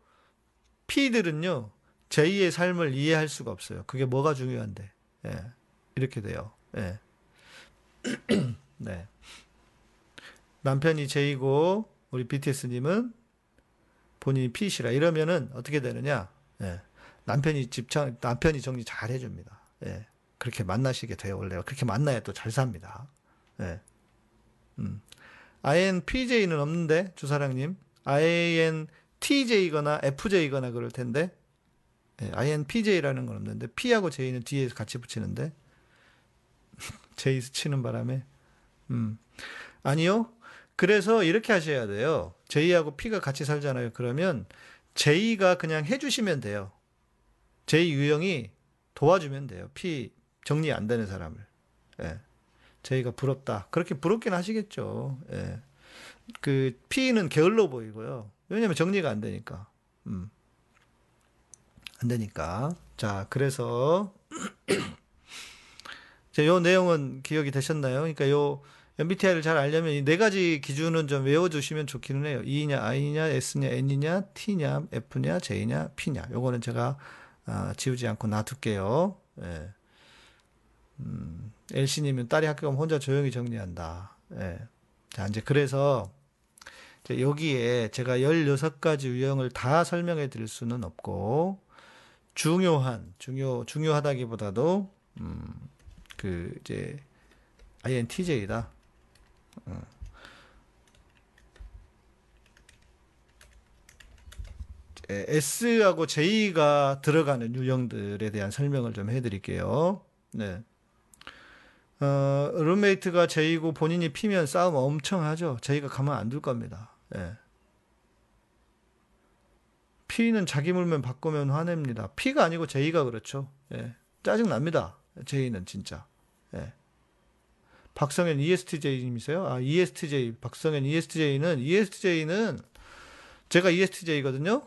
피들은요 제의의 삶을 이해할 수가 없어요. 그게 뭐가 중요한데 예. 이렇게 돼요. 예. 네. 남편이 제이고 우리 BTS님은 본인이 피시라 이러면은 어떻게 되느냐? 예. 남편이 집착 남편이 정리 잘 해줍니다. 예. 그렇게 만나시게 돼요, 원래. 그렇게 만나야 또 잘 삽니다. 네. 음. INPJ는 없는데, 주사랑님. INTJ거나 FJ거나 그럴 텐데, 네, INPJ라는 건 없는데, P하고 J는 뒤에 같이 붙이는데, J 치는 바람에, 음. 아니요. 그래서 이렇게 하셔야 돼요. J하고 P가 같이 살잖아요. 그러면 J가 그냥 해주시면 돼요. J 유형이 도와주면 돼요. P, 정리 안 되는 사람을. 예. 저희가 부럽다. 그렇게 부럽긴 하시겠죠. 예. 그 P는 게을러 보이고요. 왜냐면 정리가 안 되니까. 음. 안 되니까. 자, 그래서 자, 요 내용은 기억이 되셨나요? 그러니까 요 MBTI를 잘 알려면 이 네 가지 기준은 좀 외워 주시면 좋기는 해요. E냐, I냐, S냐, N이냐, T냐, F냐, J냐, P냐. 요거는 제가 아, 지우지 않고 놔둘게요. 예. 음, 엘씨님은 딸이 학교 가면 혼자 조용히 정리한다. 예. 자, 이제 그래서 여기에 제가 16가지 유형을 다 설명해 드릴 수는 없고, 중요한, 중요, 중요하다기보다도, 음, 그, 이제, INTJ다. 어. S하고 J가 들어가는 유형들에 대한 설명을 좀 해드릴게요. 네. 어, 룸메이트가 제이고 본인이 피면 싸움 엄청 하죠. 제이가 가만 안 둘 겁니다. 예. 피는 자기 물면 바꾸면 화냅니다. 피가 아니고 제이가 그렇죠. 예. 짜증 납니다. 제이는 진짜. 예. 박성현 ESTJ님이세요? 아, ESTJ. 박성현 ESTJ는, ESTJ는 제가 ESTJ거든요?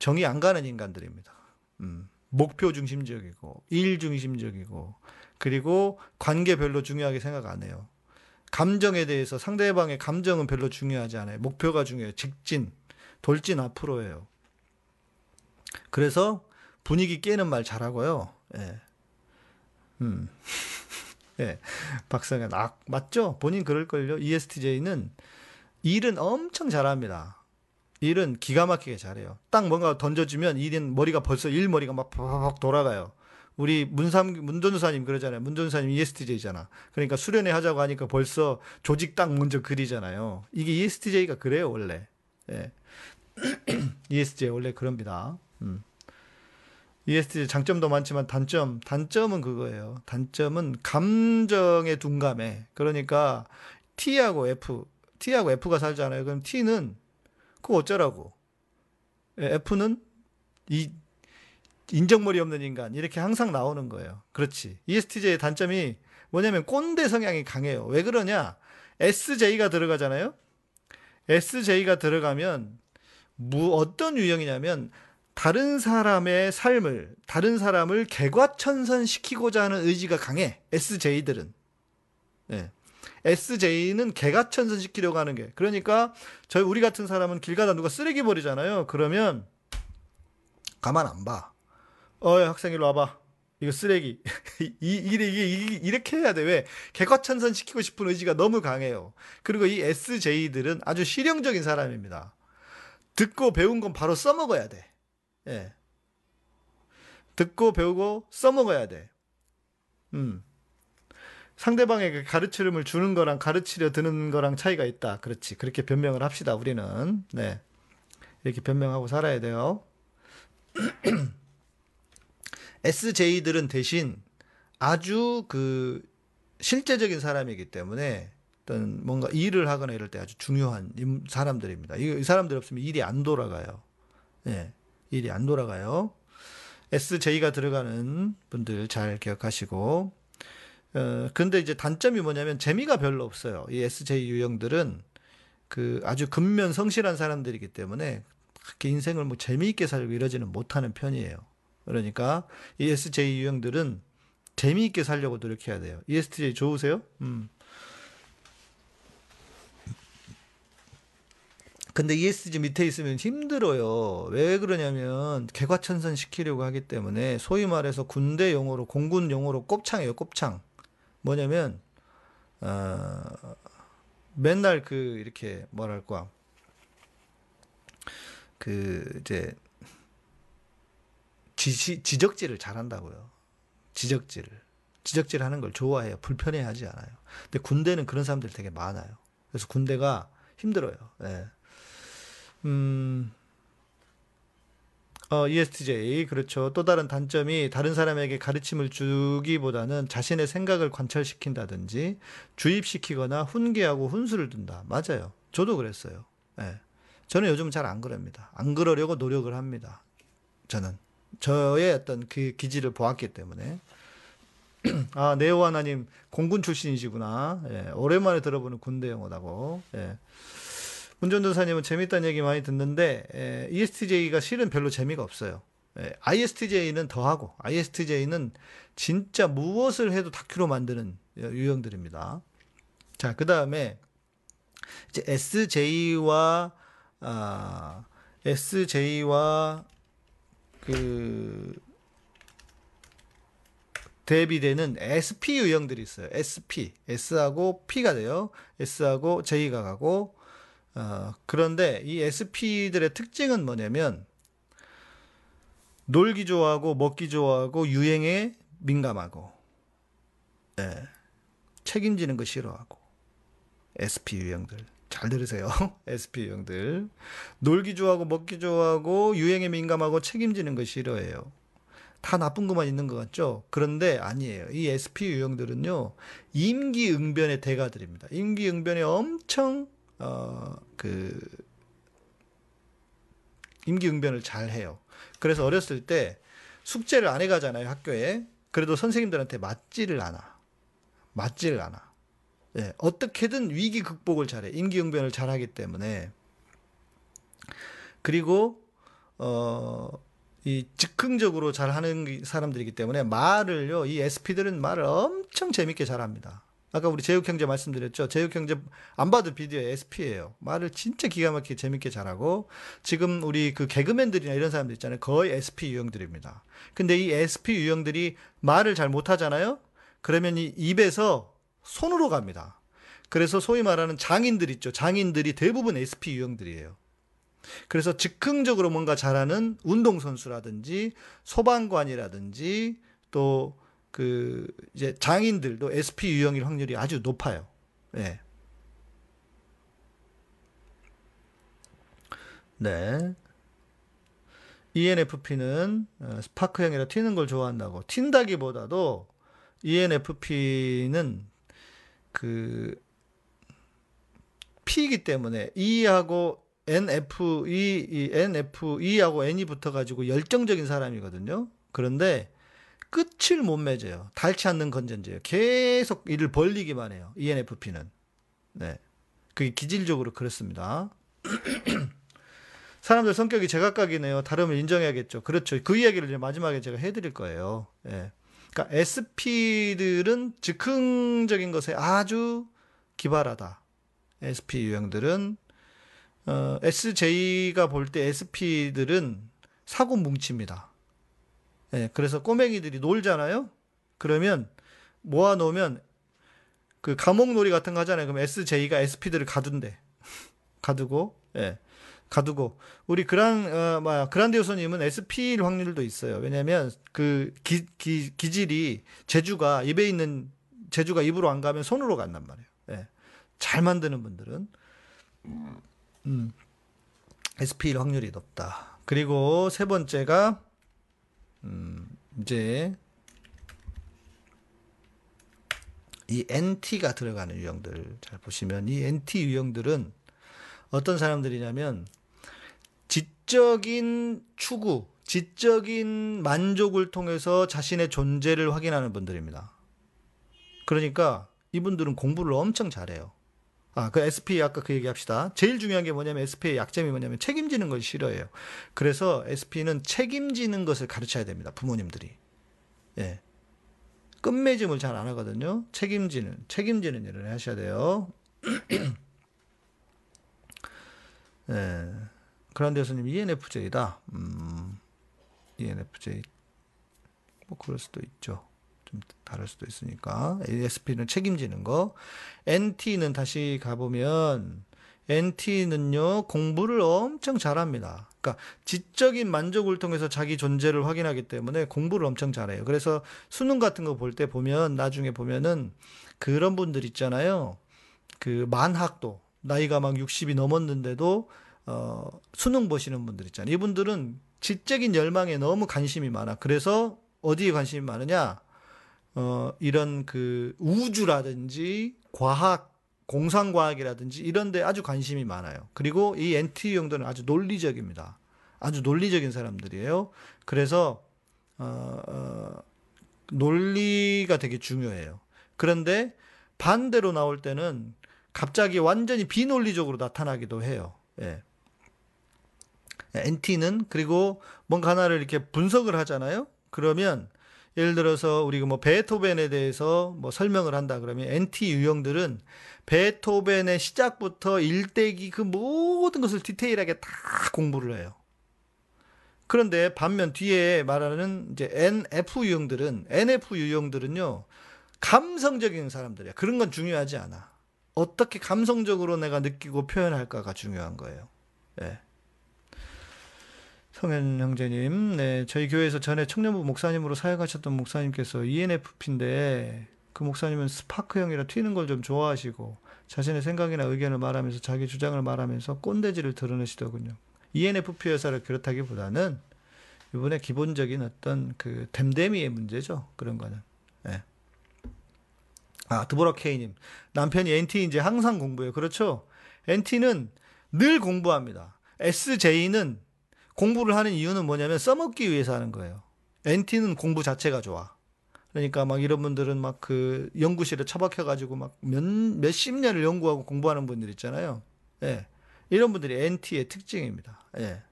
정이 안 가는 인간들입니다. 음. 목표 중심적이고 일 중심적이고 그리고 관계 별로 중요하게 생각 안 해요. 감정에 대해서 상대방의 감정은 별로 중요하지 않아요. 목표가 중요해요. 직진, 돌진 앞으로예요. 그래서 분위기 깨는 말 잘하고요. 예. 음. 예. 박성현, 아, 맞죠? 본인 그럴걸요? ESTJ는 일은 엄청 잘합니다. 일은 기가 막히게 잘해요. 딱 뭔가 던져주면 일은 머리가 벌써 일 머리가 막 팍팍 돌아가요. 우리 문삼 문전사님 그러잖아요. 문전사님 ESTJ잖아. 그러니까 수련회 하자고 하니까 벌써 조직 딱 먼저 그리잖아요. 이게 ESTJ가 그래요 원래. 예. ESTJ 원래 그럽니다. 음. ESTJ 장점도 많지만 단점 단점은 그거예요. 단점은 감정에 둔감해. 그러니까 T하고 F, T하고 F가 살잖아요. 그럼 T는 그거 어쩌라고? 예, F는 이 인정머리 없는 인간 이렇게 항상 나오는 거예요. 그렇지. ESTJ의 단점이 뭐냐면 꼰대 성향이 강해요. 왜 그러냐? SJ가 들어가잖아요. SJ가 들어가면 무 어떤 유형이냐면 다른 사람의 삶을 다른 사람을 개과천선시키고자 하는 의지가 강해. SJ들은. 네. SJ는 개과천선 시키려고 하는 게. 그러니까 저희 우리 같은 사람은 길 가다 누가 쓰레기 버리잖아요. 그러면 가만 안 봐. 어이 학생 일로 와봐. 이거 쓰레기. 이, 이래, 이게, 이렇게 해야 돼. 왜? 개과천선 시키고 싶은 의지가 너무 강해요. 그리고 이 SJ들은 아주 실용적인 사람입니다. 듣고 배운 건 바로 써먹어야 돼. 예. 듣고 배우고 써먹어야 돼. 음. 상대방에게 가르침을 주는 거랑 가르치려 드는 거랑 차이가 있다. 그렇지. 그렇게 변명을 합시다. 우리는. 네. 이렇게 변명하고 살아야 돼요. SJ들은 대신 아주 그 실제적인 사람이기 때문에 어떤 뭔가 일을 하거나 이럴 때 아주 중요한 사람들입니다. 이, 사람들 없으면 일이 안 돌아가요. 예, 일이 안 돌아가요. SJ가 들어가는 분들 잘 기억하시고, 어, 근데 이제 단점이 뭐냐면 재미가 별로 없어요. 이 SJ 유형들은 그 아주 근면 성실한 사람들이기 때문에 그렇게 인생을 뭐 재미있게 살고 이러지는 못하는 편이에요. 그러니까 ESJ 유형들은 재미있게 살려고 노력해야 돼요. ESTJ 좋으세요? 음. 근데 ESTJ 밑에 있으면 힘들어요. 왜 그러냐면 개과천선 시키려고 하기 때문에 소위 말해서 군대 용어로 공군 용어로 곱창이에요. 곱창. 뭐냐면 어, 맨날 그 이렇게 뭐랄까 그 이제 지, 지적질을 잘한다고요. 지적질을. 지적질 하는 걸 좋아해요. 불편해 하지 않아요. 근데 군대는 그런 사람들이 되게 많아요. 그래서 군대가 힘들어요. 예. 음, 어, ESTJ. 그렇죠. 또 다른 단점이 다른 사람에게 가르침을 주기보다는 자신의 생각을 관철시킨다든지 주입시키거나 훈계하고 훈수를 둔다. 맞아요. 저도 그랬어요. 예. 저는 요즘 잘 안 그럽니다. 안 그러려고 노력을 합니다. 저는. 저의 어떤 그 기질을 보았기 때문에 아 네오 하나님 공군 출신이시구나. 예, 오랜만에 들어보는 군대 영어다고. 예. 운전도사님은 재밌다는 얘기 많이 듣는데 예, ESTJ가 실은 별로 재미가 없어요. 예, ISTJ는 더하고 ISTJ는 진짜 무엇을 해도 다큐로 만드는 유형들입니다. 자, 그 다음에 SJ와 아, SJ와 그 대비되는 SP 유형들이 있어요. SP, S하고 P가 돼요. S하고 J가 가고 어, 그런데 이 SP들의 특징은 뭐냐면 놀기 좋아하고 먹기 좋아하고 유행에 민감하고 네. 책임지는 거 싫어하고 SP 유형들 잘 들으세요. SP 유형들. 놀기 좋아하고 먹기 좋아하고 유행에 민감하고 책임지는 거 싫어해요. 다 나쁜 것만 있는 것 같죠? 그런데 아니에요. 이 SP 유형들은요, 임기응변의 대가들입니다. 임기응변에 엄청, 어, 그, 임기응변을 잘 해요. 그래서 어렸을 때 숙제를 안 해가잖아요, 학교에. 그래도 선생님들한테 맞지를 않아. 맞지를 않아. 예, 어떻게든 위기 극복을 잘해. 임기응변을 잘하기 때문에. 그리고, 어, 이 즉흥적으로 잘 하는 사람들이기 때문에 말을요, 이 SP들은 말을 엄청 재밌게 잘 합니다. 아까 우리 제육 형제 말씀드렸죠. 제육 형제 안 봐도 비디오 SP예요. 말을 진짜 기가 막히게 재밌게 잘하고 지금 우리 그 개그맨들이나 이런 사람들 있잖아요. 거의 SP 유형들입니다. 근데 이 SP 유형들이 말을 잘 못하잖아요. 그러면 이 입에서 손으로 갑니다. 그래서 소위 말하는 장인들 있죠. 장인들이 대부분 SP 유형들이에요. 그래서 즉흥적으로 뭔가 잘하는 운동선수라든지 소방관이라든지 또 그 이제 장인들도 SP 유형일 확률이 아주 높아요. 예. 네. ENFP는 어, 스파크형이라 튀는 걸 좋아한다고. 튄다기보다도 ENFP는 그 P이기 때문에 E하고 NF, E, 이 NF, E하고 N이 붙어가지고 열정적인 사람이거든요. 그런데 끝을 못 맺어요. 닳지 않는 건전지예요. 계속 일을 벌리기만 해요. ENFP는. 네. 그게 기질적으로 그렇습니다. 사람들 성격이 제각각이네요. 다름을 인정해야겠죠. 그렇죠. 그 이야기를 이제 마지막에 제가 해드릴 거예요. 예. 그러니까 SP들은 즉흥적인 것에 아주 기발하다. SP 유형들은 어, SJ가 볼 때 SP들은 사고 뭉칩니다. 예, 그래서 꼬맹이들이 놀잖아요. 그러면 모아 놓으면 그 감옥놀이 같은 거 하잖아요. 그럼 SJ가 SP들을 가둔대. 가두고 예. 가두고 우리 그란 어 뭐야 그란디오소님은 SP일 확률도 있어요. 왜냐하면 그 기, 기, 기질이 제주가 입에 있는 제주가 입으로 안 가면 손으로 간단 말이에요. 예. 잘 만드는 분들은 음, SP일 확률이 높다. 그리고 세 번째가 음, 이제 이 NT가 들어가는 유형들 잘 보시면 이 NT 유형들은 어떤 사람들이냐면 지적인 추구, 지적인 만족을 통해서 자신의 존재를 확인하는 분들입니다. 그러니까 이분들은 공부를 엄청 잘해요. 아, 그 SP 아까 그 얘기 합시다. 제일 중요한 게 뭐냐면 SP의 약점이 뭐냐면 책임지는 걸 싫어해요. 그래서 SP는 책임지는 것을 가르쳐야 됩니다. 부모님들이. 예. 끝맺음을 잘 안 하거든요. 책임지는, 책임지는 일을 하셔야 돼요. 예. 그런데 교수님 ENFJ다. 음, ENFJ. 뭐 그럴 수도 있죠. 좀 다를 수도 있으니까. ASP는 책임지는 거. NT는 다시 가보면 NT는요, 공부를 엄청 잘합니다. 그러니까 지적인 만족을 통해서 자기 존재를 확인하기 때문에 공부를 엄청 잘해요. 그래서 수능 같은 거 볼 때 보면 나중에 보면은 그런 분들 있잖아요. 그 만학도 나이가 막 60이 넘었는데도 어, 수능 보시는 분들 있잖아요. 이분들은 지적인 열망에 너무 관심이 많아. 그래서 어디에 관심이 많으냐? 어, 이런 그 우주라든지 과학, 공상과학이라든지 이런 데 아주 관심이 많아요. 그리고 이 NT 용도는 아주 논리적입니다. 아주 논리적인 사람들이에요. 그래서, 어, 어, 논리가 되게 중요해요. 그런데 반대로 나올 때는 갑자기 완전히 비논리적으로 나타나기도 해요. 예. NT는 그리고 뭔가 하나를 이렇게 분석을 하잖아요. 그러면 예를 들어서 우리가 뭐 베토벤에 대해서 뭐 설명을 한다 그러면 NT 유형들은 베토벤의 시작부터 일대기 그 모든 것을 디테일하게 다 공부를 해요. 그런데 반면 뒤에 말하는 이제 NF 유형들은 NF 유형들은요 감성적인 사람들이야. 그런 건 중요하지 않아. 어떻게 감성적으로 내가 느끼고 표현할까가 중요한 거예요. 예. 성현 형제님, 네, 저희 교회에서 전에 청년부 목사님으로 사역하셨던 목사님께서 ENFP인데 그 목사님은 스파크형이라 튀는 걸 좀 좋아하시고 자신의 생각이나 의견을 말하면서 자기 주장을 말하면서 꼰대질을 드러내시더군요. ENFP 여사를 그렇다기보다는 이번에 기본적인 어떤 그 댐댐이의 문제죠. 그런 거는. 네. 아, 드보라 K님. 남편이 NT인지 항상 공부해요. 그렇죠? NT는 늘 공부합니다. SJ는 공부를 하는 이유는 뭐냐면 써먹기 위해서 하는 거예요. NT는 공부 자체가 좋아. 그러니까 막 이런 분들은 막 그 연구실에 처박혀가지고 막 몇, 몇십 년을 연구하고 공부하는 분들 있잖아요. 예. 이런 분들이 NT의 특징입니다. 예.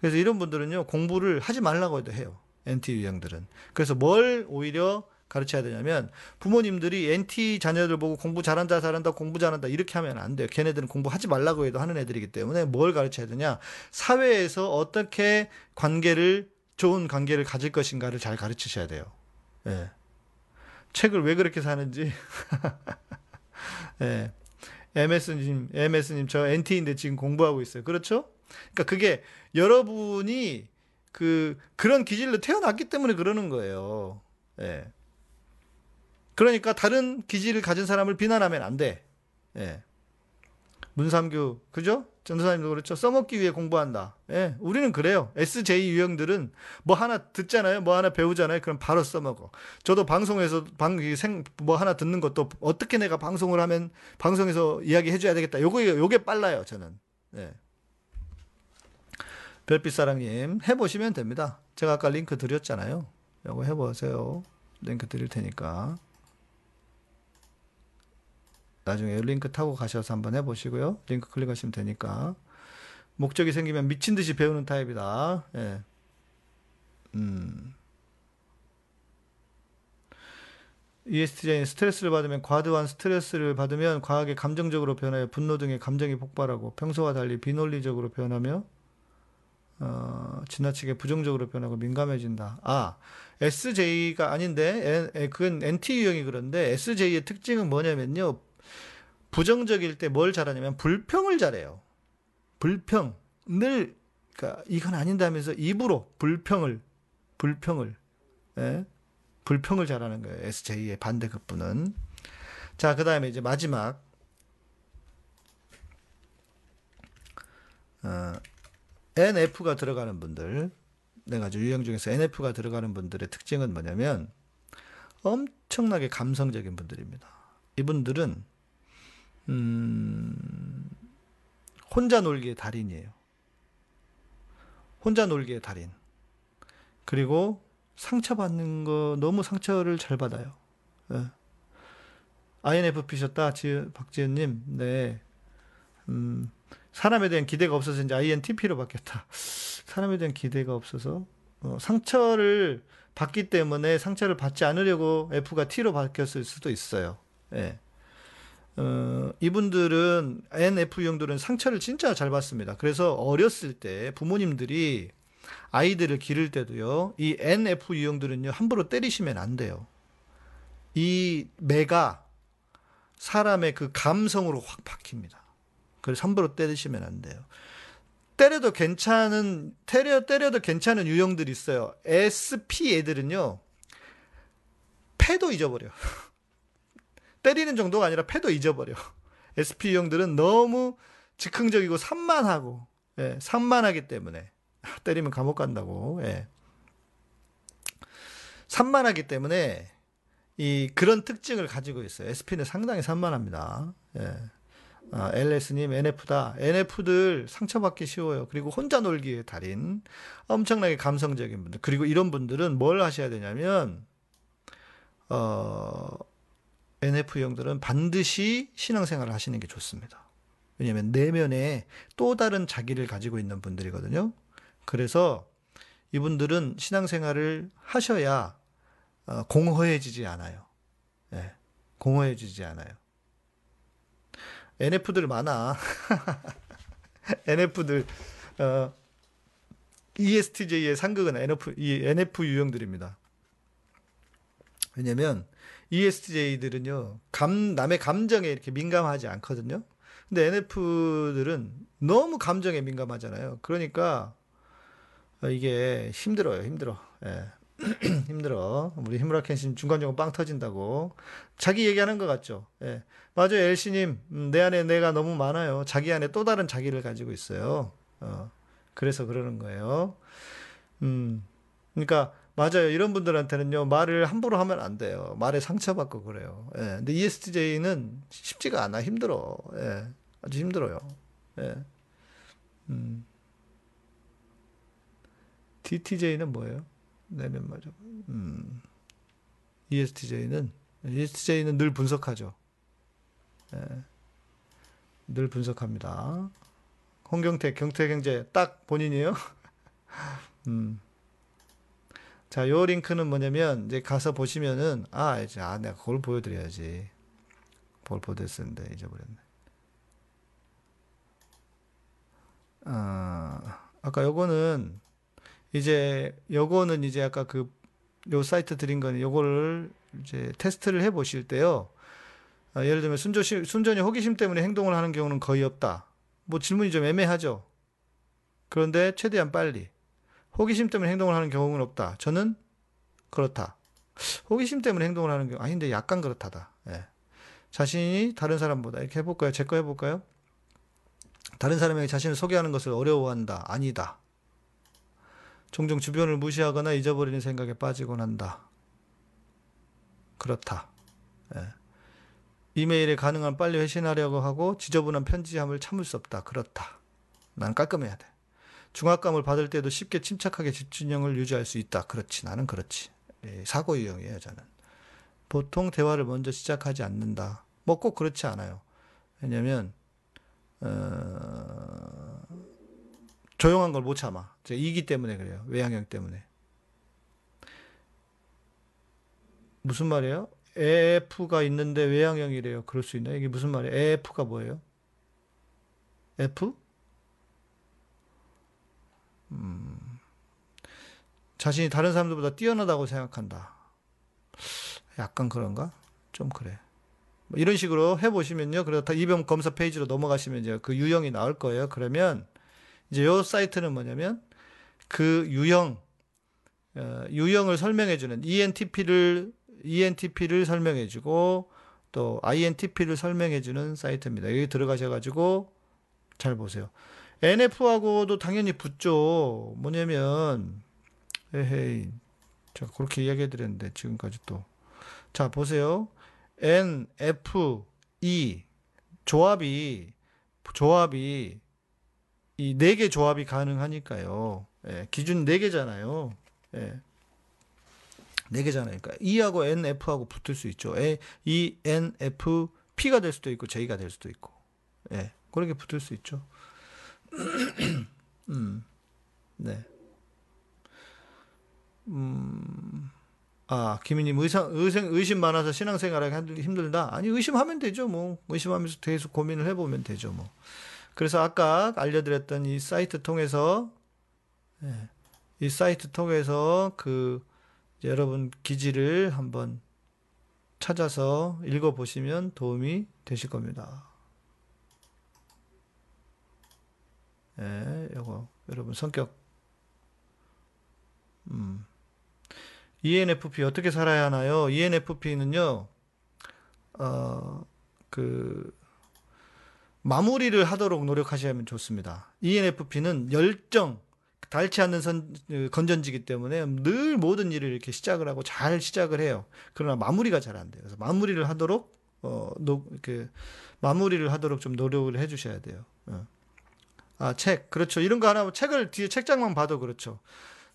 그래서 이런 분들은요, 공부를 하지 말라고 해도 해요. NT 유형들은. 그래서 뭘 오히려 가르쳐야 되냐면 부모님들이 NT 자녀들 보고 공부 잘한다 잘한다 공부 잘한다 이렇게 하면 안 돼요. 걔네들은 공부하지 말라고 해도 하는 애들이기 때문에 뭘 가르쳐야 되냐? 사회에서 어떻게 관계를 좋은 관계를 가질 것인가를 잘 가르치셔야 돼요. 예. 책을 왜 그렇게 사는지. 예. MS님, MS님, 저 NT인데 지금 공부하고 있어요. 그렇죠? 그러니까 그게 여러분이 그, 그런 기질로 태어났기 때문에 그러는 거예요. 예. 그러니까 다른 기질을 가진 사람을 비난하면 안 돼. 예. 문삼규, 그죠? 전도사님도 그렇죠. 써먹기 위해 공부한다. 예, 우리는 그래요. SJ 유형들은 뭐 하나 듣잖아요. 뭐 하나 배우잖아요. 그럼 바로 써먹어. 저도 방송에서 방, 생, 뭐 하나 듣는 것도 어떻게 내가 방송을 하면 방송에서 이야기 해줘야 되겠다. 요거, 요게 빨라요. 저는. 예. 별빛사랑님, 해보시면 됩니다. 제가 아까 링크 드렸잖아요. 요거 해보세요. 링크 드릴 테니까. 나중에 링크 타고 가셔서 한번 해보시고요. 링크 클릭하시면 되니까. 목적이 생기면 미친 듯이 배우는 타입이다. 예. 음. ESTJ는 스트레스를 받으면 과도한 스트레스를 받으면 과하게 감정적으로 변하여 분노 등의 감정이 폭발하고 평소와 달리 비논리적으로 변하며 어, 지나치게 부정적으로 변하고 민감해진다. 아, SJ가 아닌데, 에, 에, 그건 NT 유형이 그런데 SJ의 특징은 뭐냐면요. 부정적일 때 뭘 잘하냐면 불평을 잘해요. 불평. 늘, 그니까 이건 아닌다면서 입으로 불평을, 불평을, 예? 불평을 잘하는 거예요. SJ의 반대급부는. 자, 그 다음에 이제 마지막. 어, NF가 들어가는 분들. 내가 네 유형 중에서 NF가 들어가는 분들의 특징은 뭐냐면 엄청나게 감성적인 분들입니다. 이분들은 음, 혼자 놀기의 달인이에요. 혼자 놀기의 달인. 그리고 상처받는 거 너무 상처를 잘 받아요. 예. INFP셨다, 박지은님. 네. 음, 사람에 대한 기대가 없어서 이제 INTP로 바뀌었다. 사람에 대한 기대가 없어서 어, 상처를 받기 때문에 상처를 받지 않으려고 F가 T로 바뀌었을 수도 있어요. 예. 어, 이분들은 NF 유형들은 상처를 진짜 잘 받습니다. 그래서 어렸을 때 부모님들이 아이들을 기를 때도요, 이 NF 유형들은요, 함부로 때리시면 안 돼요. 이 매가 사람의 그 감성으로 확 박힙니다. 그래서 함부로 때리시면 안 돼요. 때려도 괜찮은, 때려, 때려도 괜찮은 유형들이 있어요. SP 애들은요, 패도 잊어버려. 때리는 정도가 아니라 패도 잊어버려. SP 유형들은 너무 즉흥적이고 산만하고, 예, 산만하기 때문에. 때리면 감옥 간다고, 예. 산만하기 때문에, 이, 그런 특징을 가지고 있어요. SP는 상당히 산만합니다. 예. 아, LS님, NF다. NF들 상처받기 쉬워요. 그리고 혼자 놀기의 달인. 엄청나게 감성적인 분들. 그리고 이런 분들은 뭘 하셔야 되냐면, 어, NF형들은 반드시 신앙생활을 하시는 게 좋습니다. 왜냐하면 내면에 또 다른 자기를 가지고 있는 분들이거든요. 그래서 이분들은 신앙생활을 하셔야 어, 공허해지지 않아요. 네, 공허해지지 않아요. NF들 많아. NF들 어, ESTJ의 상극은 NF, 이 NF 유형들입니다. 왜냐면 ESTJ들은요, 감, 남의 감정에 이렇게 민감하지 않거든요. 근데 NF들은 너무 감정에 민감하잖아요. 그러니까 이게 힘들어요, 힘들어. 예. 힘들어. 우리 히무라켄신 중간중간 빵 터진다고. 자기 얘기하는 것 같죠? 예. 맞아요, 엘씨님. 음, 내 안에 내가 너무 많아요. 자기 안에 또 다른 자기를 가지고 있어요. 어. 그래서 그러는 거예요. 음. 그러니까 맞아요. 이런 분들한테는요, 말을 함부로 하면 안 돼요. 말에 상처받고 그래요. 예. 근데 ESTJ는 쉽지가 않아. 힘들어. 예. 아주 힘들어요. 예. 음. DTJ는 뭐예요? 내면 맞아. 음. ESTJ는, ESTJ는 늘 분석하죠. 예. 늘 분석합니다. 홍경태, 경태경제 딱 본인이에요? 음. 자, 요 링크는 뭐냐면 이제 가서 보시면은 아, 이제 아 내가 그걸 보여 드려야지. 뭘 보냈었는데 잊어버렸네. 아, 아까 요거는 이제 요거는 이제 아까 그 요 사이트 드린 거는 요거를 이제 테스트를 해 보실 때요. 아, 예를 들면 순조 순전히 호기심 때문에 행동을 하는 경우는 거의 없다. 뭐 질문이 좀 애매하죠. 그런데 최대한 빨리. 호기심 때문에 행동을 하는 경우는 없다. 저는 그렇다. 호기심 때문에 행동을 하는 경우 아닌데 약간 그렇다다. 예. 자신이 다른 사람보다 이렇게 해볼까요? 제 거 해볼까요? 다른 사람에게 자신을 소개하는 것을 어려워한다. 아니다. 종종 주변을 무시하거나 잊어버리는 생각에 빠지곤 한다. 그렇다. 예. 이메일에 가능한 빨리 회신하려고 하고 지저분한 편지함을 참을 수 없다. 그렇다. 난 깔끔해야 돼. 중압감을 받을 때도 쉽게 침착하게 집중력을 유지할 수 있다. 그렇지. 나는 그렇지. 예, 사고 유형이에요, 저는. 보통 대화를 먼저 시작하지 않는다. 뭐 꼭 그렇지 않아요. 왜냐면, 어, 조용한 걸 못 참아. 이기 때문에 그래요. 외향형 때문에. 무슨 말이에요? F가 있는데 외향형이래요. 그럴 수 있나? 이게 무슨 말이에요? F가 뭐예요? F? 음, 자신이 다른 사람들보다 뛰어나다고 생각한다. 약간 그런가? 좀 그래. 뭐 이런 식으로 해보시면요. 그래서 다 이병 검사 페이지로 넘어가시면 이제 그 유형이 나올 거예요. 그러면 이제 요 사이트는 뭐냐면 그 유형, 어, 유형을 설명해주는 ENTP를, ENTP를 설명해주고 또 INTP를 설명해주는 사이트입니다. 여기 들어가셔가지고 잘 보세요. NF하고도 당연히 붙죠. 뭐냐면, 에헤이. 제가 그렇게 이야기해 드렸는데, 지금까지 또. 자, 보세요. N, F, E. 조합이, 조합이, 이 네 개 조합이 가능하니까요. 예, 기준 네 개잖아요. 예. 네 개잖아요. 그러니까 E하고 N, F하고 붙을 수 있죠. E, N, F, P가 될 수도 있고, J가 될 수도 있고. 예. 그렇게 붙을 수 있죠. 음, 네. 음, 아, 김희님, 의상, 의생, 의심 많아서 신앙생활 하기 힘들다? 아니, 의심하면 되죠, 뭐. 의심하면서 계속 고민을 해보면 되죠, 뭐. 그래서 아까 알려드렸던 이 사이트 통해서, 네, 이 사이트 통해서 그, 여러분 기지를 한번 찾아서 읽어보시면 도움이 되실 겁니다. 예, 요거 여러분 성격 음. ENFP 어떻게 살아야 하나요? ENFP는요. 어, 그 마무리를 하도록 노력하셔야면 좋습니다. ENFP는 열정, 닳지 않는 선, 그 건전지기 때문에 늘 모든 일을 이렇게 시작을 하고 잘 시작을 해요. 그러나 마무리가 잘 안 돼요. 그래서 마무리를 하도록 어, 노, 이렇게 마무리를 하도록 좀 노력을 해 주셔야 돼요. 어. 아, 책. 그렇죠. 이런 거 하나, 책을 뒤에 책장만 봐도 그렇죠.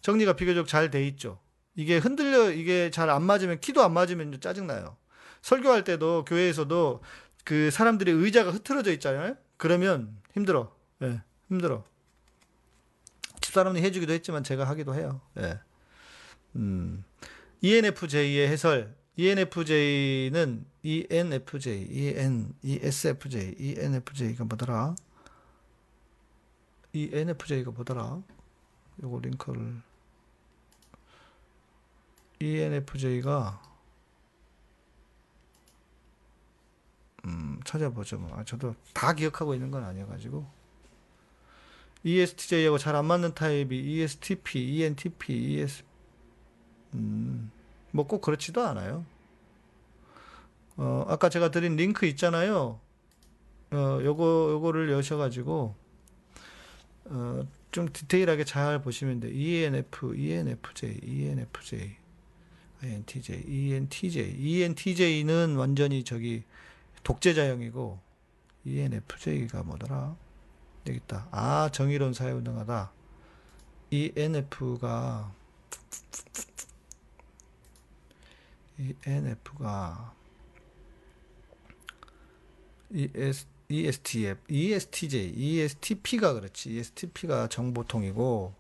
정리가 비교적 잘 돼 있죠. 이게 흔들려, 이게 잘 안 맞으면, 키도 안 맞으면 짜증나요. 설교할 때도 교회에서도 그 사람들의 의자가 흐트러져 있잖아요. 그러면 힘들어. 예, 네, 힘들어. 집사람이 해주기도 했지만 제가 하기도 해요. 예. 네. 음, ENFJ의 해설. ENFJ는 ENFJ, EN, ESFJ, ENFJ가 뭐더라? 이 NFJ가 뭐더라? 요거 링크를 ENFJ가 음, 찾아보죠. 뭐. 아, 저도 다 기억하고 있는 건 아니어가지고 ESTJ하고 잘 안 맞는 타입이 ESTP, ENTP, ES 음, 뭐 꼭 그렇지도 않아요. 어, 아까 제가 드린 링크 있잖아요. 어, 요거 요거를 여셔 가지고 어, 좀 디테일하게 잘 보시면 돼요. ENF, ENFJ, ENFJ, INTJ, ENTJ. ENTJ는 완전히 저기 독재자형이고, ENFJ가 뭐더라? 여기 있다. 아, 정의로운 사회운동하다. ENF가, ENF가, ES, ESTF, ESTJ, ESTP가 그렇지. ESTP가 정보통이고,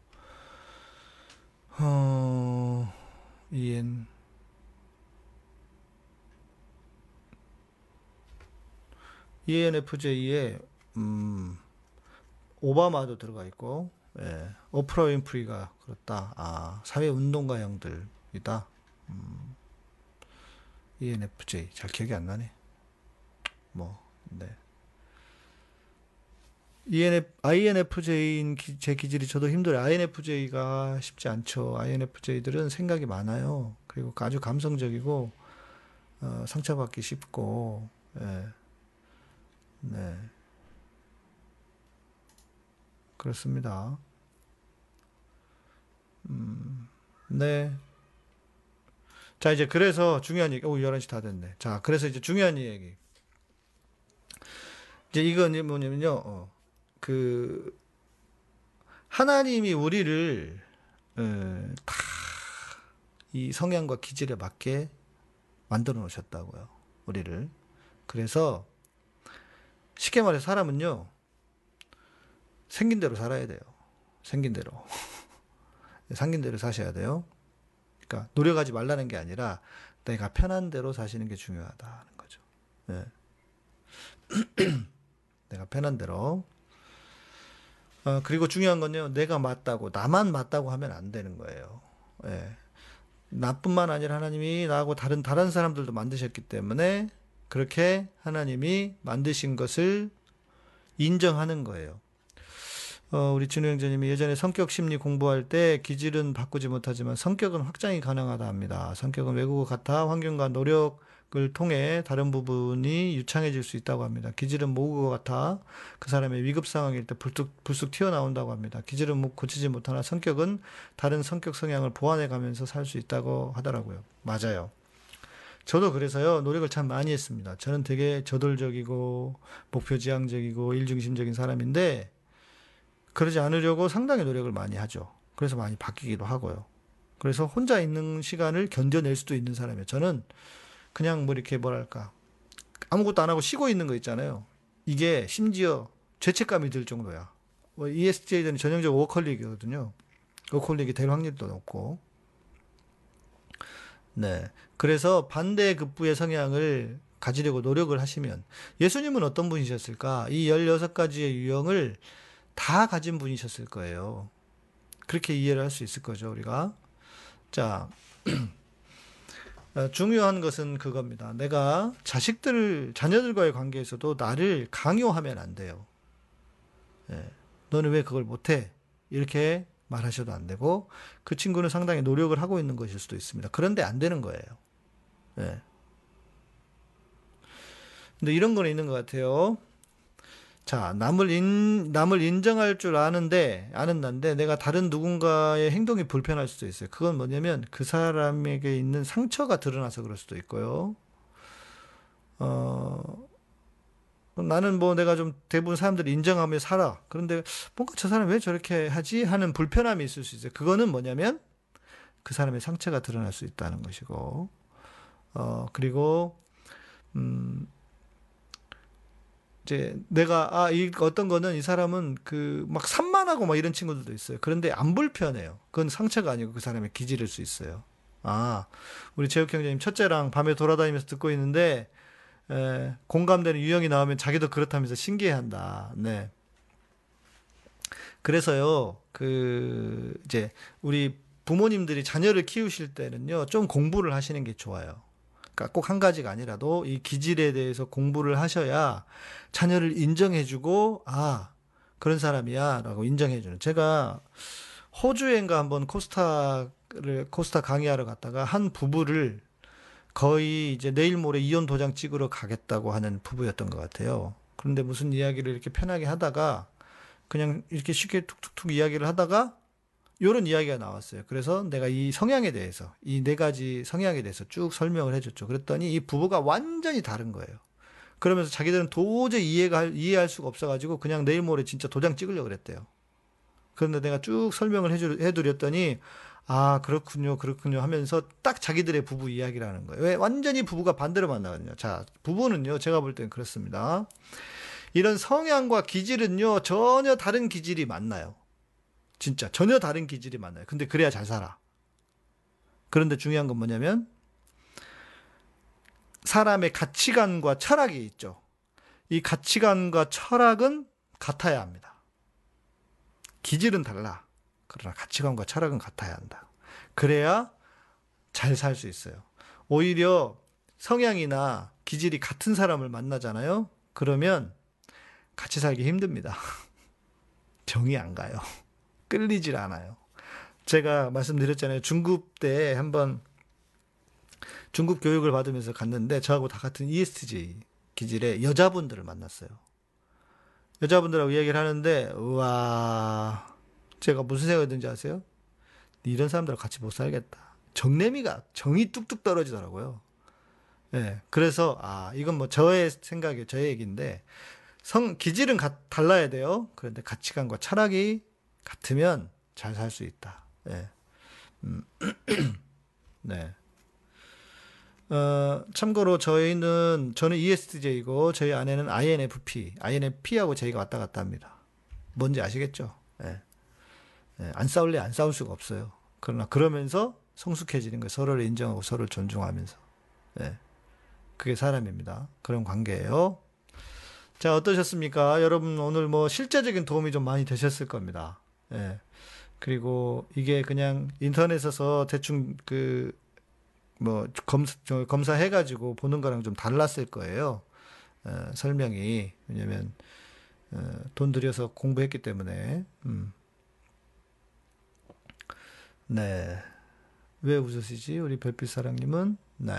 어, EN. ENFJ에, 음, 오바마도 들어가 있고, 예, 오프라 윈프리가 그렇다. 아, 사회 운동가 형들이다. 음, ENFJ 잘 기억이 안 나네. 뭐, 네. ENF, INFJ인 기, 제 기질이 저도 힘들어요. INFJ가 쉽지 않죠. INFJ들은 생각이 많아요. 그리고 아주 감성적이고, 어, 상처받기 쉽고, 예. 네. 그렇습니다. 음, 네. 자, 이제 그래서 중요한 얘기, 오, 11시 다 됐네. 자, 그래서 이제 중요한 얘기. 이제 이건 뭐냐면요, 어, 그, 하나님이 우리를, 어, 다, 이 성향과 기질에 맞게 만들어 놓으셨다고요. 우리를. 그래서, 쉽게 말해 사람은요, 생긴 대로 살아야 돼요. 생긴 대로. 생긴 대로 사셔야 돼요. 그러니까 노력하지 말라는 게 아니라 내가 편한 대로 사시는 게 중요하다는 거죠. 네. 내가 편한 대로. 어, 그리고 중요한 건요, 내가 맞다고, 나만 맞다고 하면 안 되는 거예요. 네. 나뿐만 아니라 하나님이 나하고 다른, 다른 사람들도 만드셨기 때문에 그렇게 하나님이 만드신 것을 인정하는 거예요. 어, 우리 진우 형제님이 예전에 성격 심리 공부할 때 기질은 바꾸지 못하지만 성격은 확장이 가능하다 합니다. 성격은 외국어 같아 환경과 노력 을 통해 다른 부분이 유창해질 수 있다고 합니다. 기질은 모국어 같아 그 사람의 위급 상황일 때 불쑥, 불쑥 튀어나온다고 합니다. 기질은 뭐 고치지 못하나 성격은 다른 성격 성향을 보완해 가면서 살 수 있다고 하더라고요. 맞아요. 저도 그래서요, 노력을 참 많이 했습니다. 저는 되게 저돌적이고, 목표 지향적이고, 일중심적인 사람인데, 그러지 않으려고 상당히 노력을 많이 하죠. 그래서 많이 바뀌기도 하고요. 그래서 혼자 있는 시간을 견뎌낼 수도 있는 사람이에요. 저는 그냥 뭐 이렇게 뭐랄까 아무것도 안 하고 쉬고 있는 거 있잖아요. 이게 심지어 죄책감이 들 정도야. 뭐 ESTJ들은 전형적으로 워컬릭이거든요. 워컬릭이 될 확률도 높고. 네. 그래서 반대급부의 성향을 가지려고 노력을 하시면 예수님은 어떤 분이셨을까? 이 16가지의 유형을 다 가진 분이셨을 거예요. 그렇게 이해를 할 수 있을 거죠, 우리가. 자, 어, 중요한 것은 그겁니다. 내가 자식들, 자녀들과의 관계에서도 나를 강요하면 안 돼요. 예, 너는 왜 그걸 못해? 이렇게 말하셔도 안 되고, 그 친구는 상당히 노력을 하고 있는 것일 수도 있습니다. 그런데 안 되는 거예요. 예. 근데 이런 거는 있는 것 같아요. 자, 남을 인, 남을 인정할 줄 아는데, 아는 난데, 내가 다른 누군가의 행동이 불편할 수도 있어요. 그건 뭐냐면, 그 사람에게 있는 상처가 드러나서 그럴 수도 있고요. 어, 나는 뭐 내가 좀 대부분 사람들이 인정하며 살아. 그런데 뭔가 저 사람 왜 저렇게 하지? 하는 불편함이 있을 수 있어요. 그거는 뭐냐면, 그 사람의 상처가 드러날 수 있다는 것이고, 어, 그리고, 음, 이제 내가 아 이 어떤 거는 이 사람은 그 막 산만하고 막 이런 친구들도 있어요. 그런데 안 불편해요. 그건 상처가 아니고 그 사람의 기질일 수 있어요. 아 우리 재욱 형제님 첫째랑 밤에 돌아다니면서 듣고 있는데 에, 공감되는 유형이 나오면 자기도 그렇다면서 신기해한다. 네. 그래서요 그 이제 우리 부모님들이 자녀를 키우실 때는요 좀 공부를 하시는 게 좋아요. 그러니까 꼭 한 가지가 아니라도 이 기질에 대해서 공부를 하셔야 자녀를 인정해주고 아 그런 사람이야라고 인정해주는. 제가 호주엔가 한번 코스타를 코스타 강의하러 갔다가 한 부부를 거의 이제 내일 모레 이혼 도장 찍으러 가겠다고 하는 부부였던 것 같아요. 그런데 무슨 이야기를 이렇게 편하게 하다가 그냥 이렇게 쉽게 툭툭툭 이야기를 하다가 요런 이야기가 나왔어요. 그래서 내가 이 성향에 대해서, 이 네 가지 성향에 대해서 쭉 설명을 해줬죠. 그랬더니 이 부부가 완전히 다른 거예요. 그러면서 자기들은 도저히 이해가, 이해할 수가 없어가지고 그냥 내일 모레 진짜 도장 찍으려고 그랬대요. 그런데 내가 쭉 설명을 해주, 해드렸더니, 아, 그렇군요, 그렇군요 하면서 딱 자기들의 부부 이야기를 하는 거예요. 왜? 완전히 부부가 반대로 만나거든요. 자, 부부는요, 제가 볼 때는 그렇습니다. 이런 성향과 기질은요, 전혀 다른 기질이 만나요. 진짜 전혀 다른 기질이 많아요. 근데 그래야 잘 살아. 그런데 중요한 건 뭐냐면 사람의 가치관과 철학이 있죠. 이 가치관과 철학은 같아야 합니다. 기질은 달라. 그러나 가치관과 철학은 같아야 한다. 그래야 잘 살 수 있어요. 오히려 성향이나 기질이 같은 사람을 만나잖아요. 그러면 같이 살기 힘듭니다. 정이 안 가요. 끌리질 않아요. 제가 말씀드렸잖아요. 중급 때 한번 중급 교육을 받으면서 갔는데 저하고 다 같은 ESTJ 기질의 여자분들을 만났어요. 여자분들하고 이야기를 하는데 우와 제가 무슨 생각이 든지 아세요? 이런 사람들하고 같이 못 살겠다. 정내미가 정이 뚝뚝 떨어지더라고요. 예. 네, 그래서 아 이건 뭐 저의 생각이에요. 저의 얘기인데 성 기질은 가, 달라야 돼요. 그런데 가치관과 철학이 같으면 잘 살 수 있다. 네. 음, 네. 어, 참고로 저희는 저는 ESTJ고 저희 아내는 INFP, INFP하고 저희가 왔다 갔다 합니다. 뭔지 아시겠죠? 네. 네. 안 싸울래 안 싸울 수가 없어요. 그러나 그러면서 성숙해지는 거예요. 서로를 인정하고 서로를 존중하면서. 네. 그게 사람입니다. 그런 관계예요. 자, 어떠셨습니까? 여러분, 오늘 뭐 실제적인 도움이 좀 많이 되셨을 겁니다. 예. 그리고 이게 그냥 인터넷에서 대충 그, 뭐, 검사, 검사해 가지고 보는 거랑 좀 달랐을 거예요. 어, 설명이. 왜냐면, 어, 돈 들여서 공부했기 때문에, 음. 네. 왜 웃으시지? 우리 별빛 사랑님은? 네.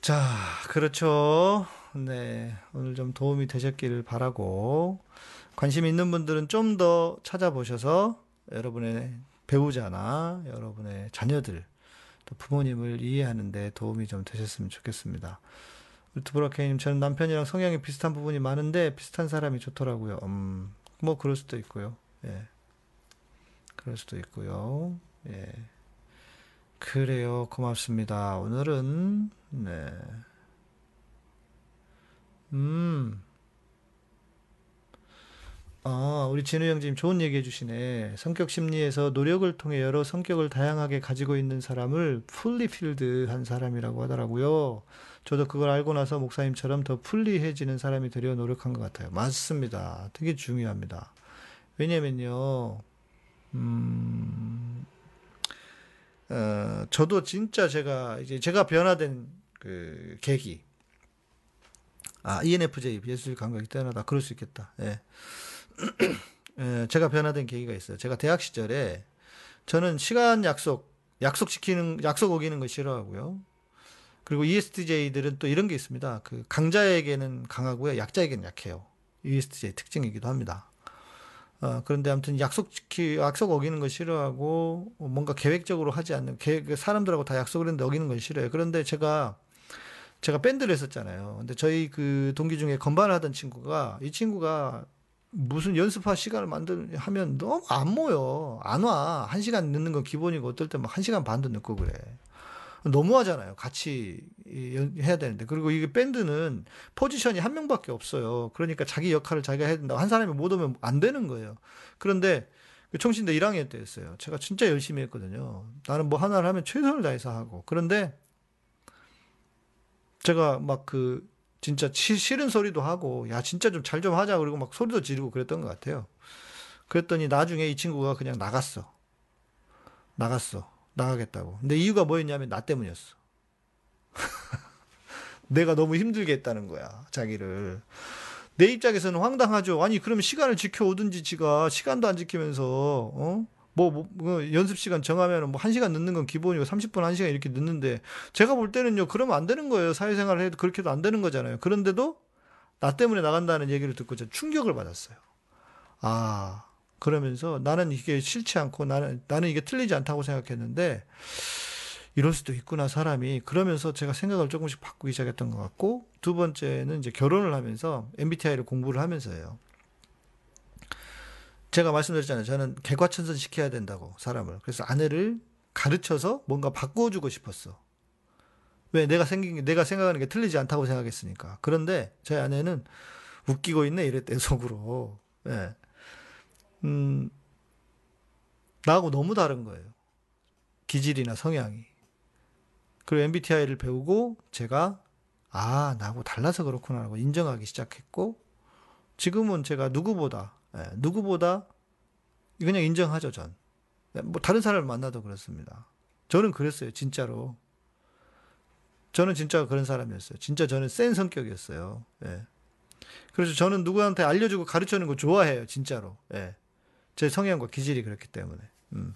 자, 그렇죠. 네. 오늘 좀 도움이 되셨기를 바라고, 관심 있는 분들은 좀 더 찾아보셔서 여러분의 배우자나 여러분의 자녀들, 또 부모님을 이해하는데 도움이 좀 되셨으면 좋겠습니다. 루트브라케님, 저는 남편이랑 성향이 비슷한 부분이 많은데 비슷한 사람이 좋더라고요. 음, 뭐 그럴 수도 있고요. 예. 그럴 수도 있고요. 예. 그래요. 고맙습니다. 오늘은, 네. 음. 아, 우리 진우 형님 좋은 얘기 해주시네. 성격 심리에서 노력을 통해 여러 성격을 다양하게 가지고 있는 사람을 풀리필드 한 사람이라고 하더라고요. 저도 그걸 알고 나서 목사님처럼 더 풀리해지는 사람이 되려 노력한 것 같아요. 맞습니다. 되게 중요합니다. 왜냐면요, 음, 어, 저도 진짜 제가, 이제 제가 변화된 그 계기, 아, ENFJ, 예술 감각이 뛰어나다. 그럴 수 있겠다. 예. 예, 제가 변화된 계기가 있어요. 제가 대학 시절에 저는 시간 약속, 약속 시키는, 약속 어기는 거 싫어하고요. 그리고 ESTJ들은 또 이런 게 있습니다. 그 강자에게는 강하고요. 약자에게는 약해요. ESTJ 특징이기도 합니다. 어, 그런데 아무튼 약속 지키, 약속 어기는 거 싫어하고 뭔가 계획적으로 하지 않는, 계, 그 사람들하고 다 약속을 했는데 어기는 건 싫어요. 그런데 제가 제가 밴드를 했었잖아요. 근데 저희 그 동기 중에 건반을 하던 친구가 이 친구가 무슨 연습할 시간을 만들 하면 너무 안 모여 안 와. 한 시간 늦는 건 기본이고 어떨 때 막 한 시간 반도 늦고 그래. 너무하잖아요. 같이 해야 되는데. 그리고 이게 밴드는 포지션이 한 명밖에 없어요. 그러니까 자기 역할을 자기가 해야 된다. 한 사람이 못 오면 안 되는 거예요. 그런데 그 청신대 1학년 때였어요. 제가 진짜 열심히 했거든요. 나는 뭐 하나를 하면 최선을 다해서 하고. 그런데 제가 막그 진짜 싫은 소리도 하고 야 진짜 좀잘좀 하자 그리고 막 소리도 지르고 그랬던 것 같아요. 그랬더니 나중에 이 친구가 그냥 나갔어. 나갔어. 나가겠다고. 근데 이유가 뭐였냐면 나 때문이었어. 내가 너무 힘들게 했다는 거야. 자기를. 내 입장에서는 황당하죠. 아니 그러면 시간을 지켜오든지 지가 시간도 안 지키면서 어? 뭐, 뭐, 뭐 연습 시간 정하면 뭐 1시간 늦는 건 기본이고 30분 1시간 이렇게 늦는데 제가 볼 때는요. 그러면 안 되는 거예요. 사회생활을 해도 그렇게도 안 되는 거잖아요. 그런데도 나 때문에 나간다는 얘기를 듣고 저 충격을 받았어요. 아, 그러면서 나는 이게 싫지 않고 나는 나는 이게 틀리지 않다고 생각했는데 이럴 수도 있구나 사람이 그러면서 제가 생각을 조금씩 바꾸기 시작했던 것 같고 두 번째는 이제 결혼을 하면서 MBTI를 공부를 하면서요. 제가 말씀드렸잖아요. 저는 개과천선 시켜야 된다고 사람을. 그래서 아내를 가르쳐서 뭔가 바꿔주고 싶었어. 왜 내가 생긴 게 내가 생각하는 게 틀리지 않다고 생각했으니까. 그런데 저희 아내는 웃기고 있네 이랬대 속으로. 예. 네. 음 나하고 너무 다른 거예요. 기질이나 성향이. 그리고 MBTI를 배우고 제가 아, 나하고 달라서 그렇구나라고 인정하기 시작했고 지금은 제가 누구보다 예, 누구보다 그냥 인정하죠, 전. 예, 뭐 다른 사람을 만나도 그렇습니다. 저는 그랬어요, 진짜로. 저는 진짜 그런 사람이었어요. 진짜 저는 센 성격이었어요. 예. 그래서 저는 누구한테 알려주고 가르쳐주는 거 좋아해요, 진짜로. 예. 제 성향과 기질이 그렇기 때문에. 음.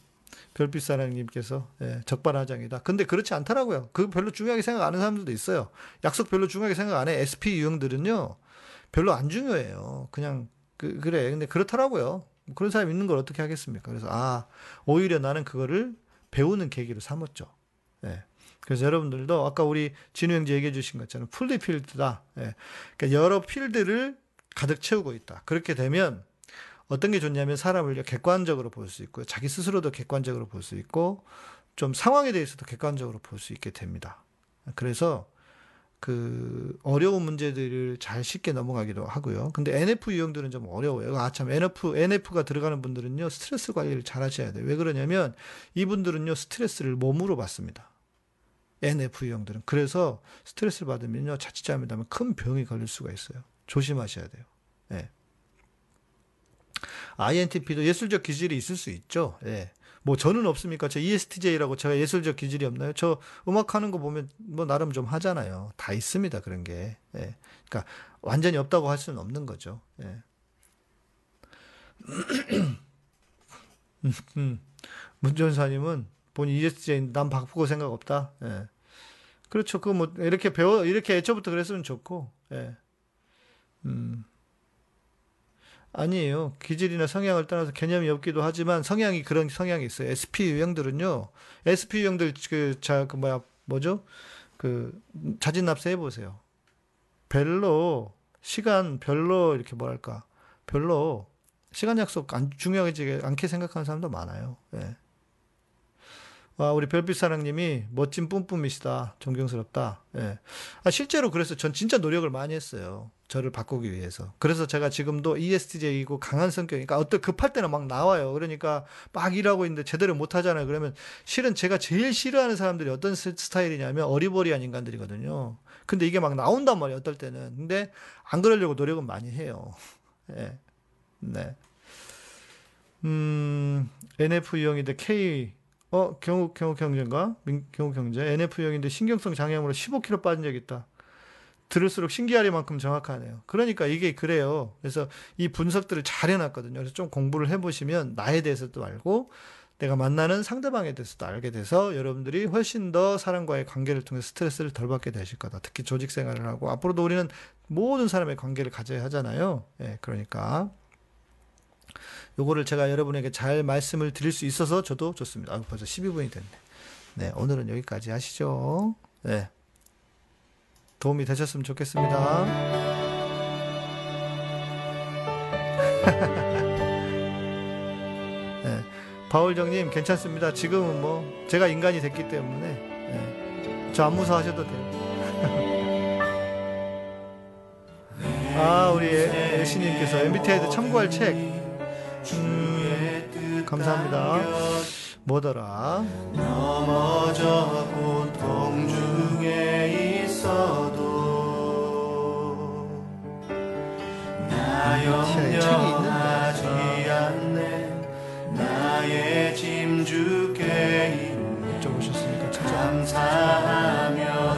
별빛 사랑님께서 예, 적반하장이다. 근데 그렇지 않더라고요. 그 별로 중요하게 생각 안 하는 사람들도 있어요. 약속 별로 중요하게 생각 안 해. SP 유형들은요, 별로 안 중요해요. 그냥 그, 그래. 근데 그렇더라고요. 그런 사람 있는 걸 어떻게 하겠습니까? 그래서 아 오히려 나는 그거를 배우는 계기로 삼았죠. 예. 그래서 여러분들도 아까 우리 진우 형제 얘기해 주신 것처럼 풀리필드다. 예. 그러니까 여러 필드를 가득 채우고 있다. 그렇게 되면 어떤 게 좋냐면 사람을 객관적으로 볼 수 있고요. 자기 스스로도 객관적으로 볼 수 있고 좀 상황에 대해서도 객관적으로 볼 수 있게 됩니다. 그래서 그 어려운 문제들을 잘 쉽게 넘어가기도 하고요. 근데 NF 유형들은 좀 어려워요. 아 참 NF NF가 들어가는 분들은요 스트레스 관리를 잘 하셔야 돼요. 왜 그러냐면 이분들은요 스트레스를 몸으로 받습니다. NF 유형들은 그래서 스트레스를 받으면요 자칫 잘못하면 큰 병이 걸릴 수가 있어요. 조심하셔야 돼요. 예. INTP도 예술적 기질이 있을 수 있죠. 예. 뭐 저는 없습니까? 저 ESTJ라고 제가 예술적 기질이 없나요? 저 음악 하는 거 보면 뭐 나름 좀 하잖아요. 다 있습니다. 그런 게. 예. 그러니까 완전히 없다고 할 수는 없는 거죠. 예. 음, 문전사님은 본인 ESTJ 난 바꾸고 생각 없다. 예. 그렇죠. 그 뭐 이렇게 배워 이렇게 애초부터 그랬으면 좋고. 예. 음. 아니에요. 기질이나 성향을 떠나서 개념이 없기도 하지만 성향이 그런 성향이 있어요. SP 유형들은요. SP 유형들 그자그 뭐야 뭐죠? 그 자진 납세해 보세요. 별로 시간 별로 이렇게 뭐랄까 별로 시간 약속 안 중요하지 않게 생각하는 사람도 많아요. 예. 와, 우리 별빛 사랑님이 멋진 뿜뿜이시다. 존경스럽다. 예. 아, 실제로 그래서 전 진짜 노력을 많이 했어요. 저를 바꾸기 위해서. 그래서 제가 지금도 ESTJ이고 강한 성격이니까 어떤 급할 때는 막 나와요. 그러니까 막 일하고 있는데 제대로 못 하잖아요. 그러면 실은 제가 제일 싫어하는 사람들이 어떤 스타일이냐면 어리버리한 인간들이거든요. 근데 이게 막 나온단 말이에요. 어떨 때는. 근데 안 그러려고 노력은 많이 해요. 예. 네. 음, NF 유형인데 K 어, 경욱, 경욱 경제인가? 민, 경욱 경제. NF형인데 신경성 장애물로 15kg 빠진 적 있다. 들을수록 신기하리만큼 정확하네요. 그러니까 이게 그래요. 그래서 이 분석들을 잘 해놨거든요. 그래서 좀 공부를 해보시면 나에 대해서도 알고 내가 만나는 상대방에 대해서도 알게 돼서 여러분들이 훨씬 더 사람과의 관계를 통해 스트레스를 덜 받게 되실 거다. 특히 조직 생활을 하고 앞으로도 우리는 모든 사람의 관계를 가져야 하잖아요. 예, 그러니까 요거를 제가 여러분에게 잘 말씀을 드릴 수 있어서 저도 좋습니다. 아, 벌써 12분이 됐네. 네, 오늘은 여기까지 하시죠. 네. 도움이 되셨으면 좋겠습니다. 네. 바울정님, 괜찮습니다. 지금은 뭐, 제가 인간이 됐기 때문에, 네. 저안 무서워하셔도 돼요. 아, 우리 예시님께서 MBTI도 참고할 책, 음, 감사합니다. 뭐더라? 넘어져 고통 중에 있어도 나 염려하지 않네 나의 짐 주게 여쭤보셨으니까 찾아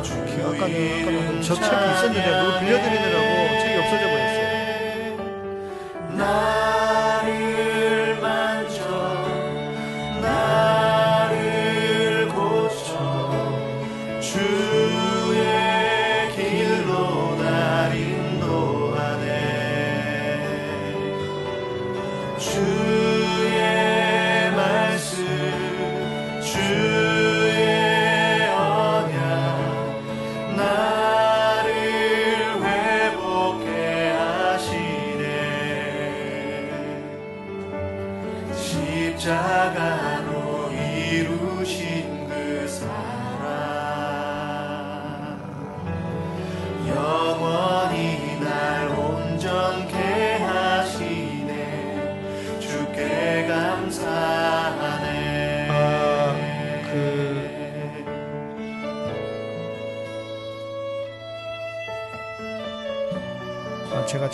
주기 아까 아까 저 책이 있었는데 누구 빌려드리느라고 책이 없어져 버렸어요.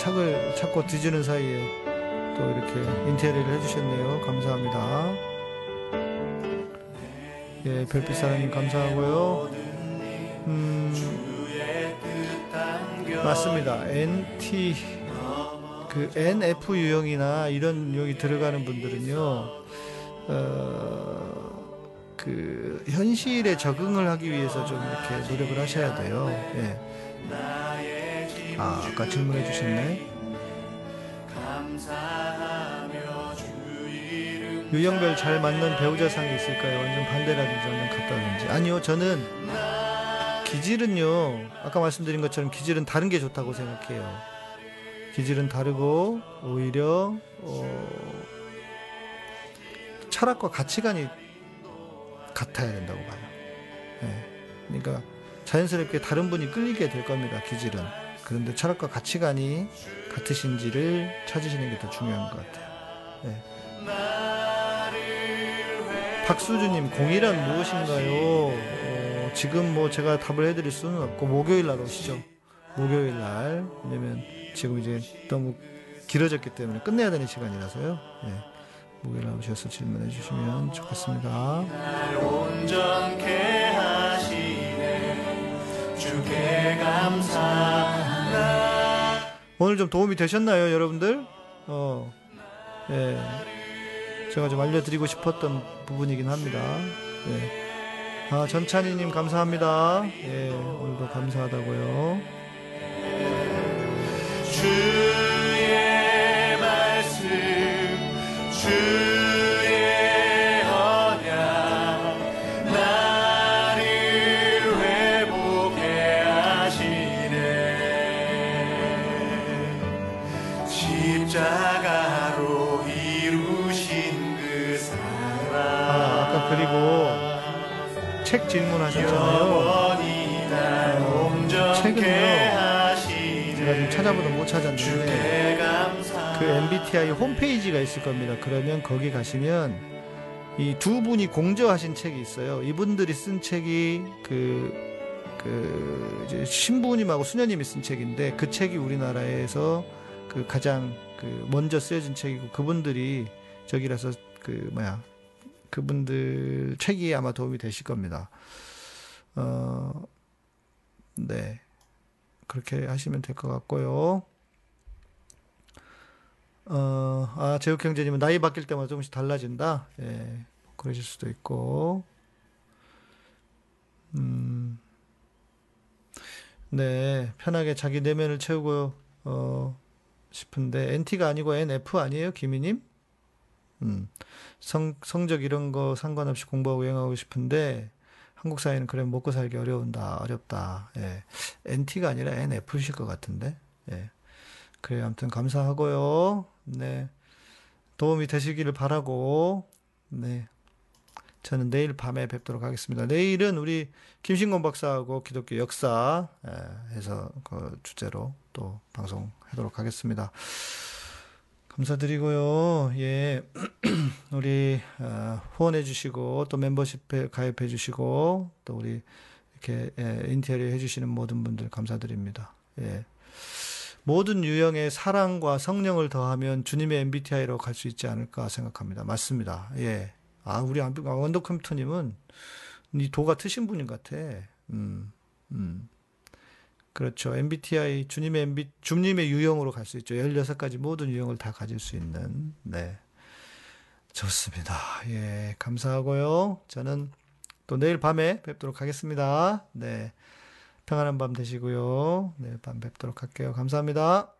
책을 찾고 뒤지는 사이에 또 이렇게 인테리어를 해주셨네요. 감사합니다. 예, 별빛 사랑님 감사하고요. 음, 맞습니다. NT 그 NF 유형이나 이런 유형이 들어가는 분들은요, 어, 그 현실에 적응을 하기 위해서 좀 이렇게 노력을 하셔야 돼요. 예. 아, 아까 질문해 주셨네. 유형별 잘 맞는 배우자상이 있을까요? 완전 반대라든지 완전 같다든지. 아니요, 저는 기질은요, 아까 말씀드린 것처럼 기질은 다른 게 좋다고 생각해요. 기질은 다르고, 오히려, 어, 철학과 가치관이 같아야 된다고 봐요. 예. 그러니까 자연스럽게 다른 분이 끌리게 될 겁니다, 기질은. 그런데 철학과 가치관이 같으신지를 찾으시는 게 더 중요한 것 같아요. 예. 박수주님, 공이란 무엇인가요? 어, 지금 뭐 제가 답을 해드릴 수는 없고, 목요일 날 오시죠. 목요일 날. 왜냐면 지금 이제 너무 길어졌기 때문에 끝내야 되는 시간이라서요. 예. 목요일 날 오셔서 질문해 주시면 좋겠습니다. 주께 감사나 오늘 좀 도움이 되셨나요, 여러분들? 어, 예. 제가 좀 알려드리고 싶었던 부분이긴 합니다. 예. 아, 전찬이님 감사합니다. 예, 오늘도 감사하다고요. 주의 말씀, 주 십자가로 이루신 그 사랑. 아, 아까 그리고 책 질문하셨잖아요. 책은요. 제가 좀 찾아보다 못 찾았는데 그 MBTI 홈페이지가 있을 겁니다. 그러면 거기 가시면 이 두 분이 공저하신 책이 있어요. 이분들이 쓴 책이 그, 그, 신부님하고 수녀님이 쓴 책인데 그 책이 우리나라에서 그 가장 그 먼저 쓰여진 책이고 그분들이 저기라서 그 뭐야 그분들 책이 아마 도움이 되실 겁니다. 어, 네. 그렇게 하시면 될 것 같고요. 어, 아, 제육 형제님은 나이 바뀔 때마다 조금씩 달라진다. 예, 그러실 수도 있고. 음, 네, 편하게 자기 내면을 채우고, 어, 싶은데, NT가 아니고 NF 아니에요, 김희님? 음, 성, 성적 이런 거 상관없이 공부하고 여행하고 싶은데, 한국 사회는 그래 먹고 살기 어려운다, 어렵다. 예. NT가 아니라 NF실 것 같은데. 예. 그래 아무튼 감사하고요. 네. 도움이 되시기를 바라고. 네. 저는 내일 밤에 뵙도록 하겠습니다. 내일은 우리 김신곤 박사하고 기독교 역사 예, 해서 그 주제로 또 방송 하도록 하겠습니다. 감사드리고요. 예. 우리 어, 후원해 주시고 또 멤버십에 가입해 주시고 또 우리 이렇게 예, 인테리어 해 주시는 모든 분들 감사드립니다. 예. 모든 유형의 사랑과 성령을 더하면 주님의 MBTI로 갈 수 있지 않을까 생각합니다. 맞습니다. 예. 아, 우리 원더 컴퓨터님은 이 도가 트신 분인 것 같아. 음, 음. 그렇죠. MBTI, 주님의 MB, 주님의 유형으로 갈 수 있죠. 16가지 모든 유형을 다 가질 수 있는. 네. 좋습니다. 예, 감사하고요. 저는 또 내일 밤에 뵙도록 하겠습니다. 네. 평안한 밤 되시고요. 내일 밤 뵙도록 할게요. 감사합니다.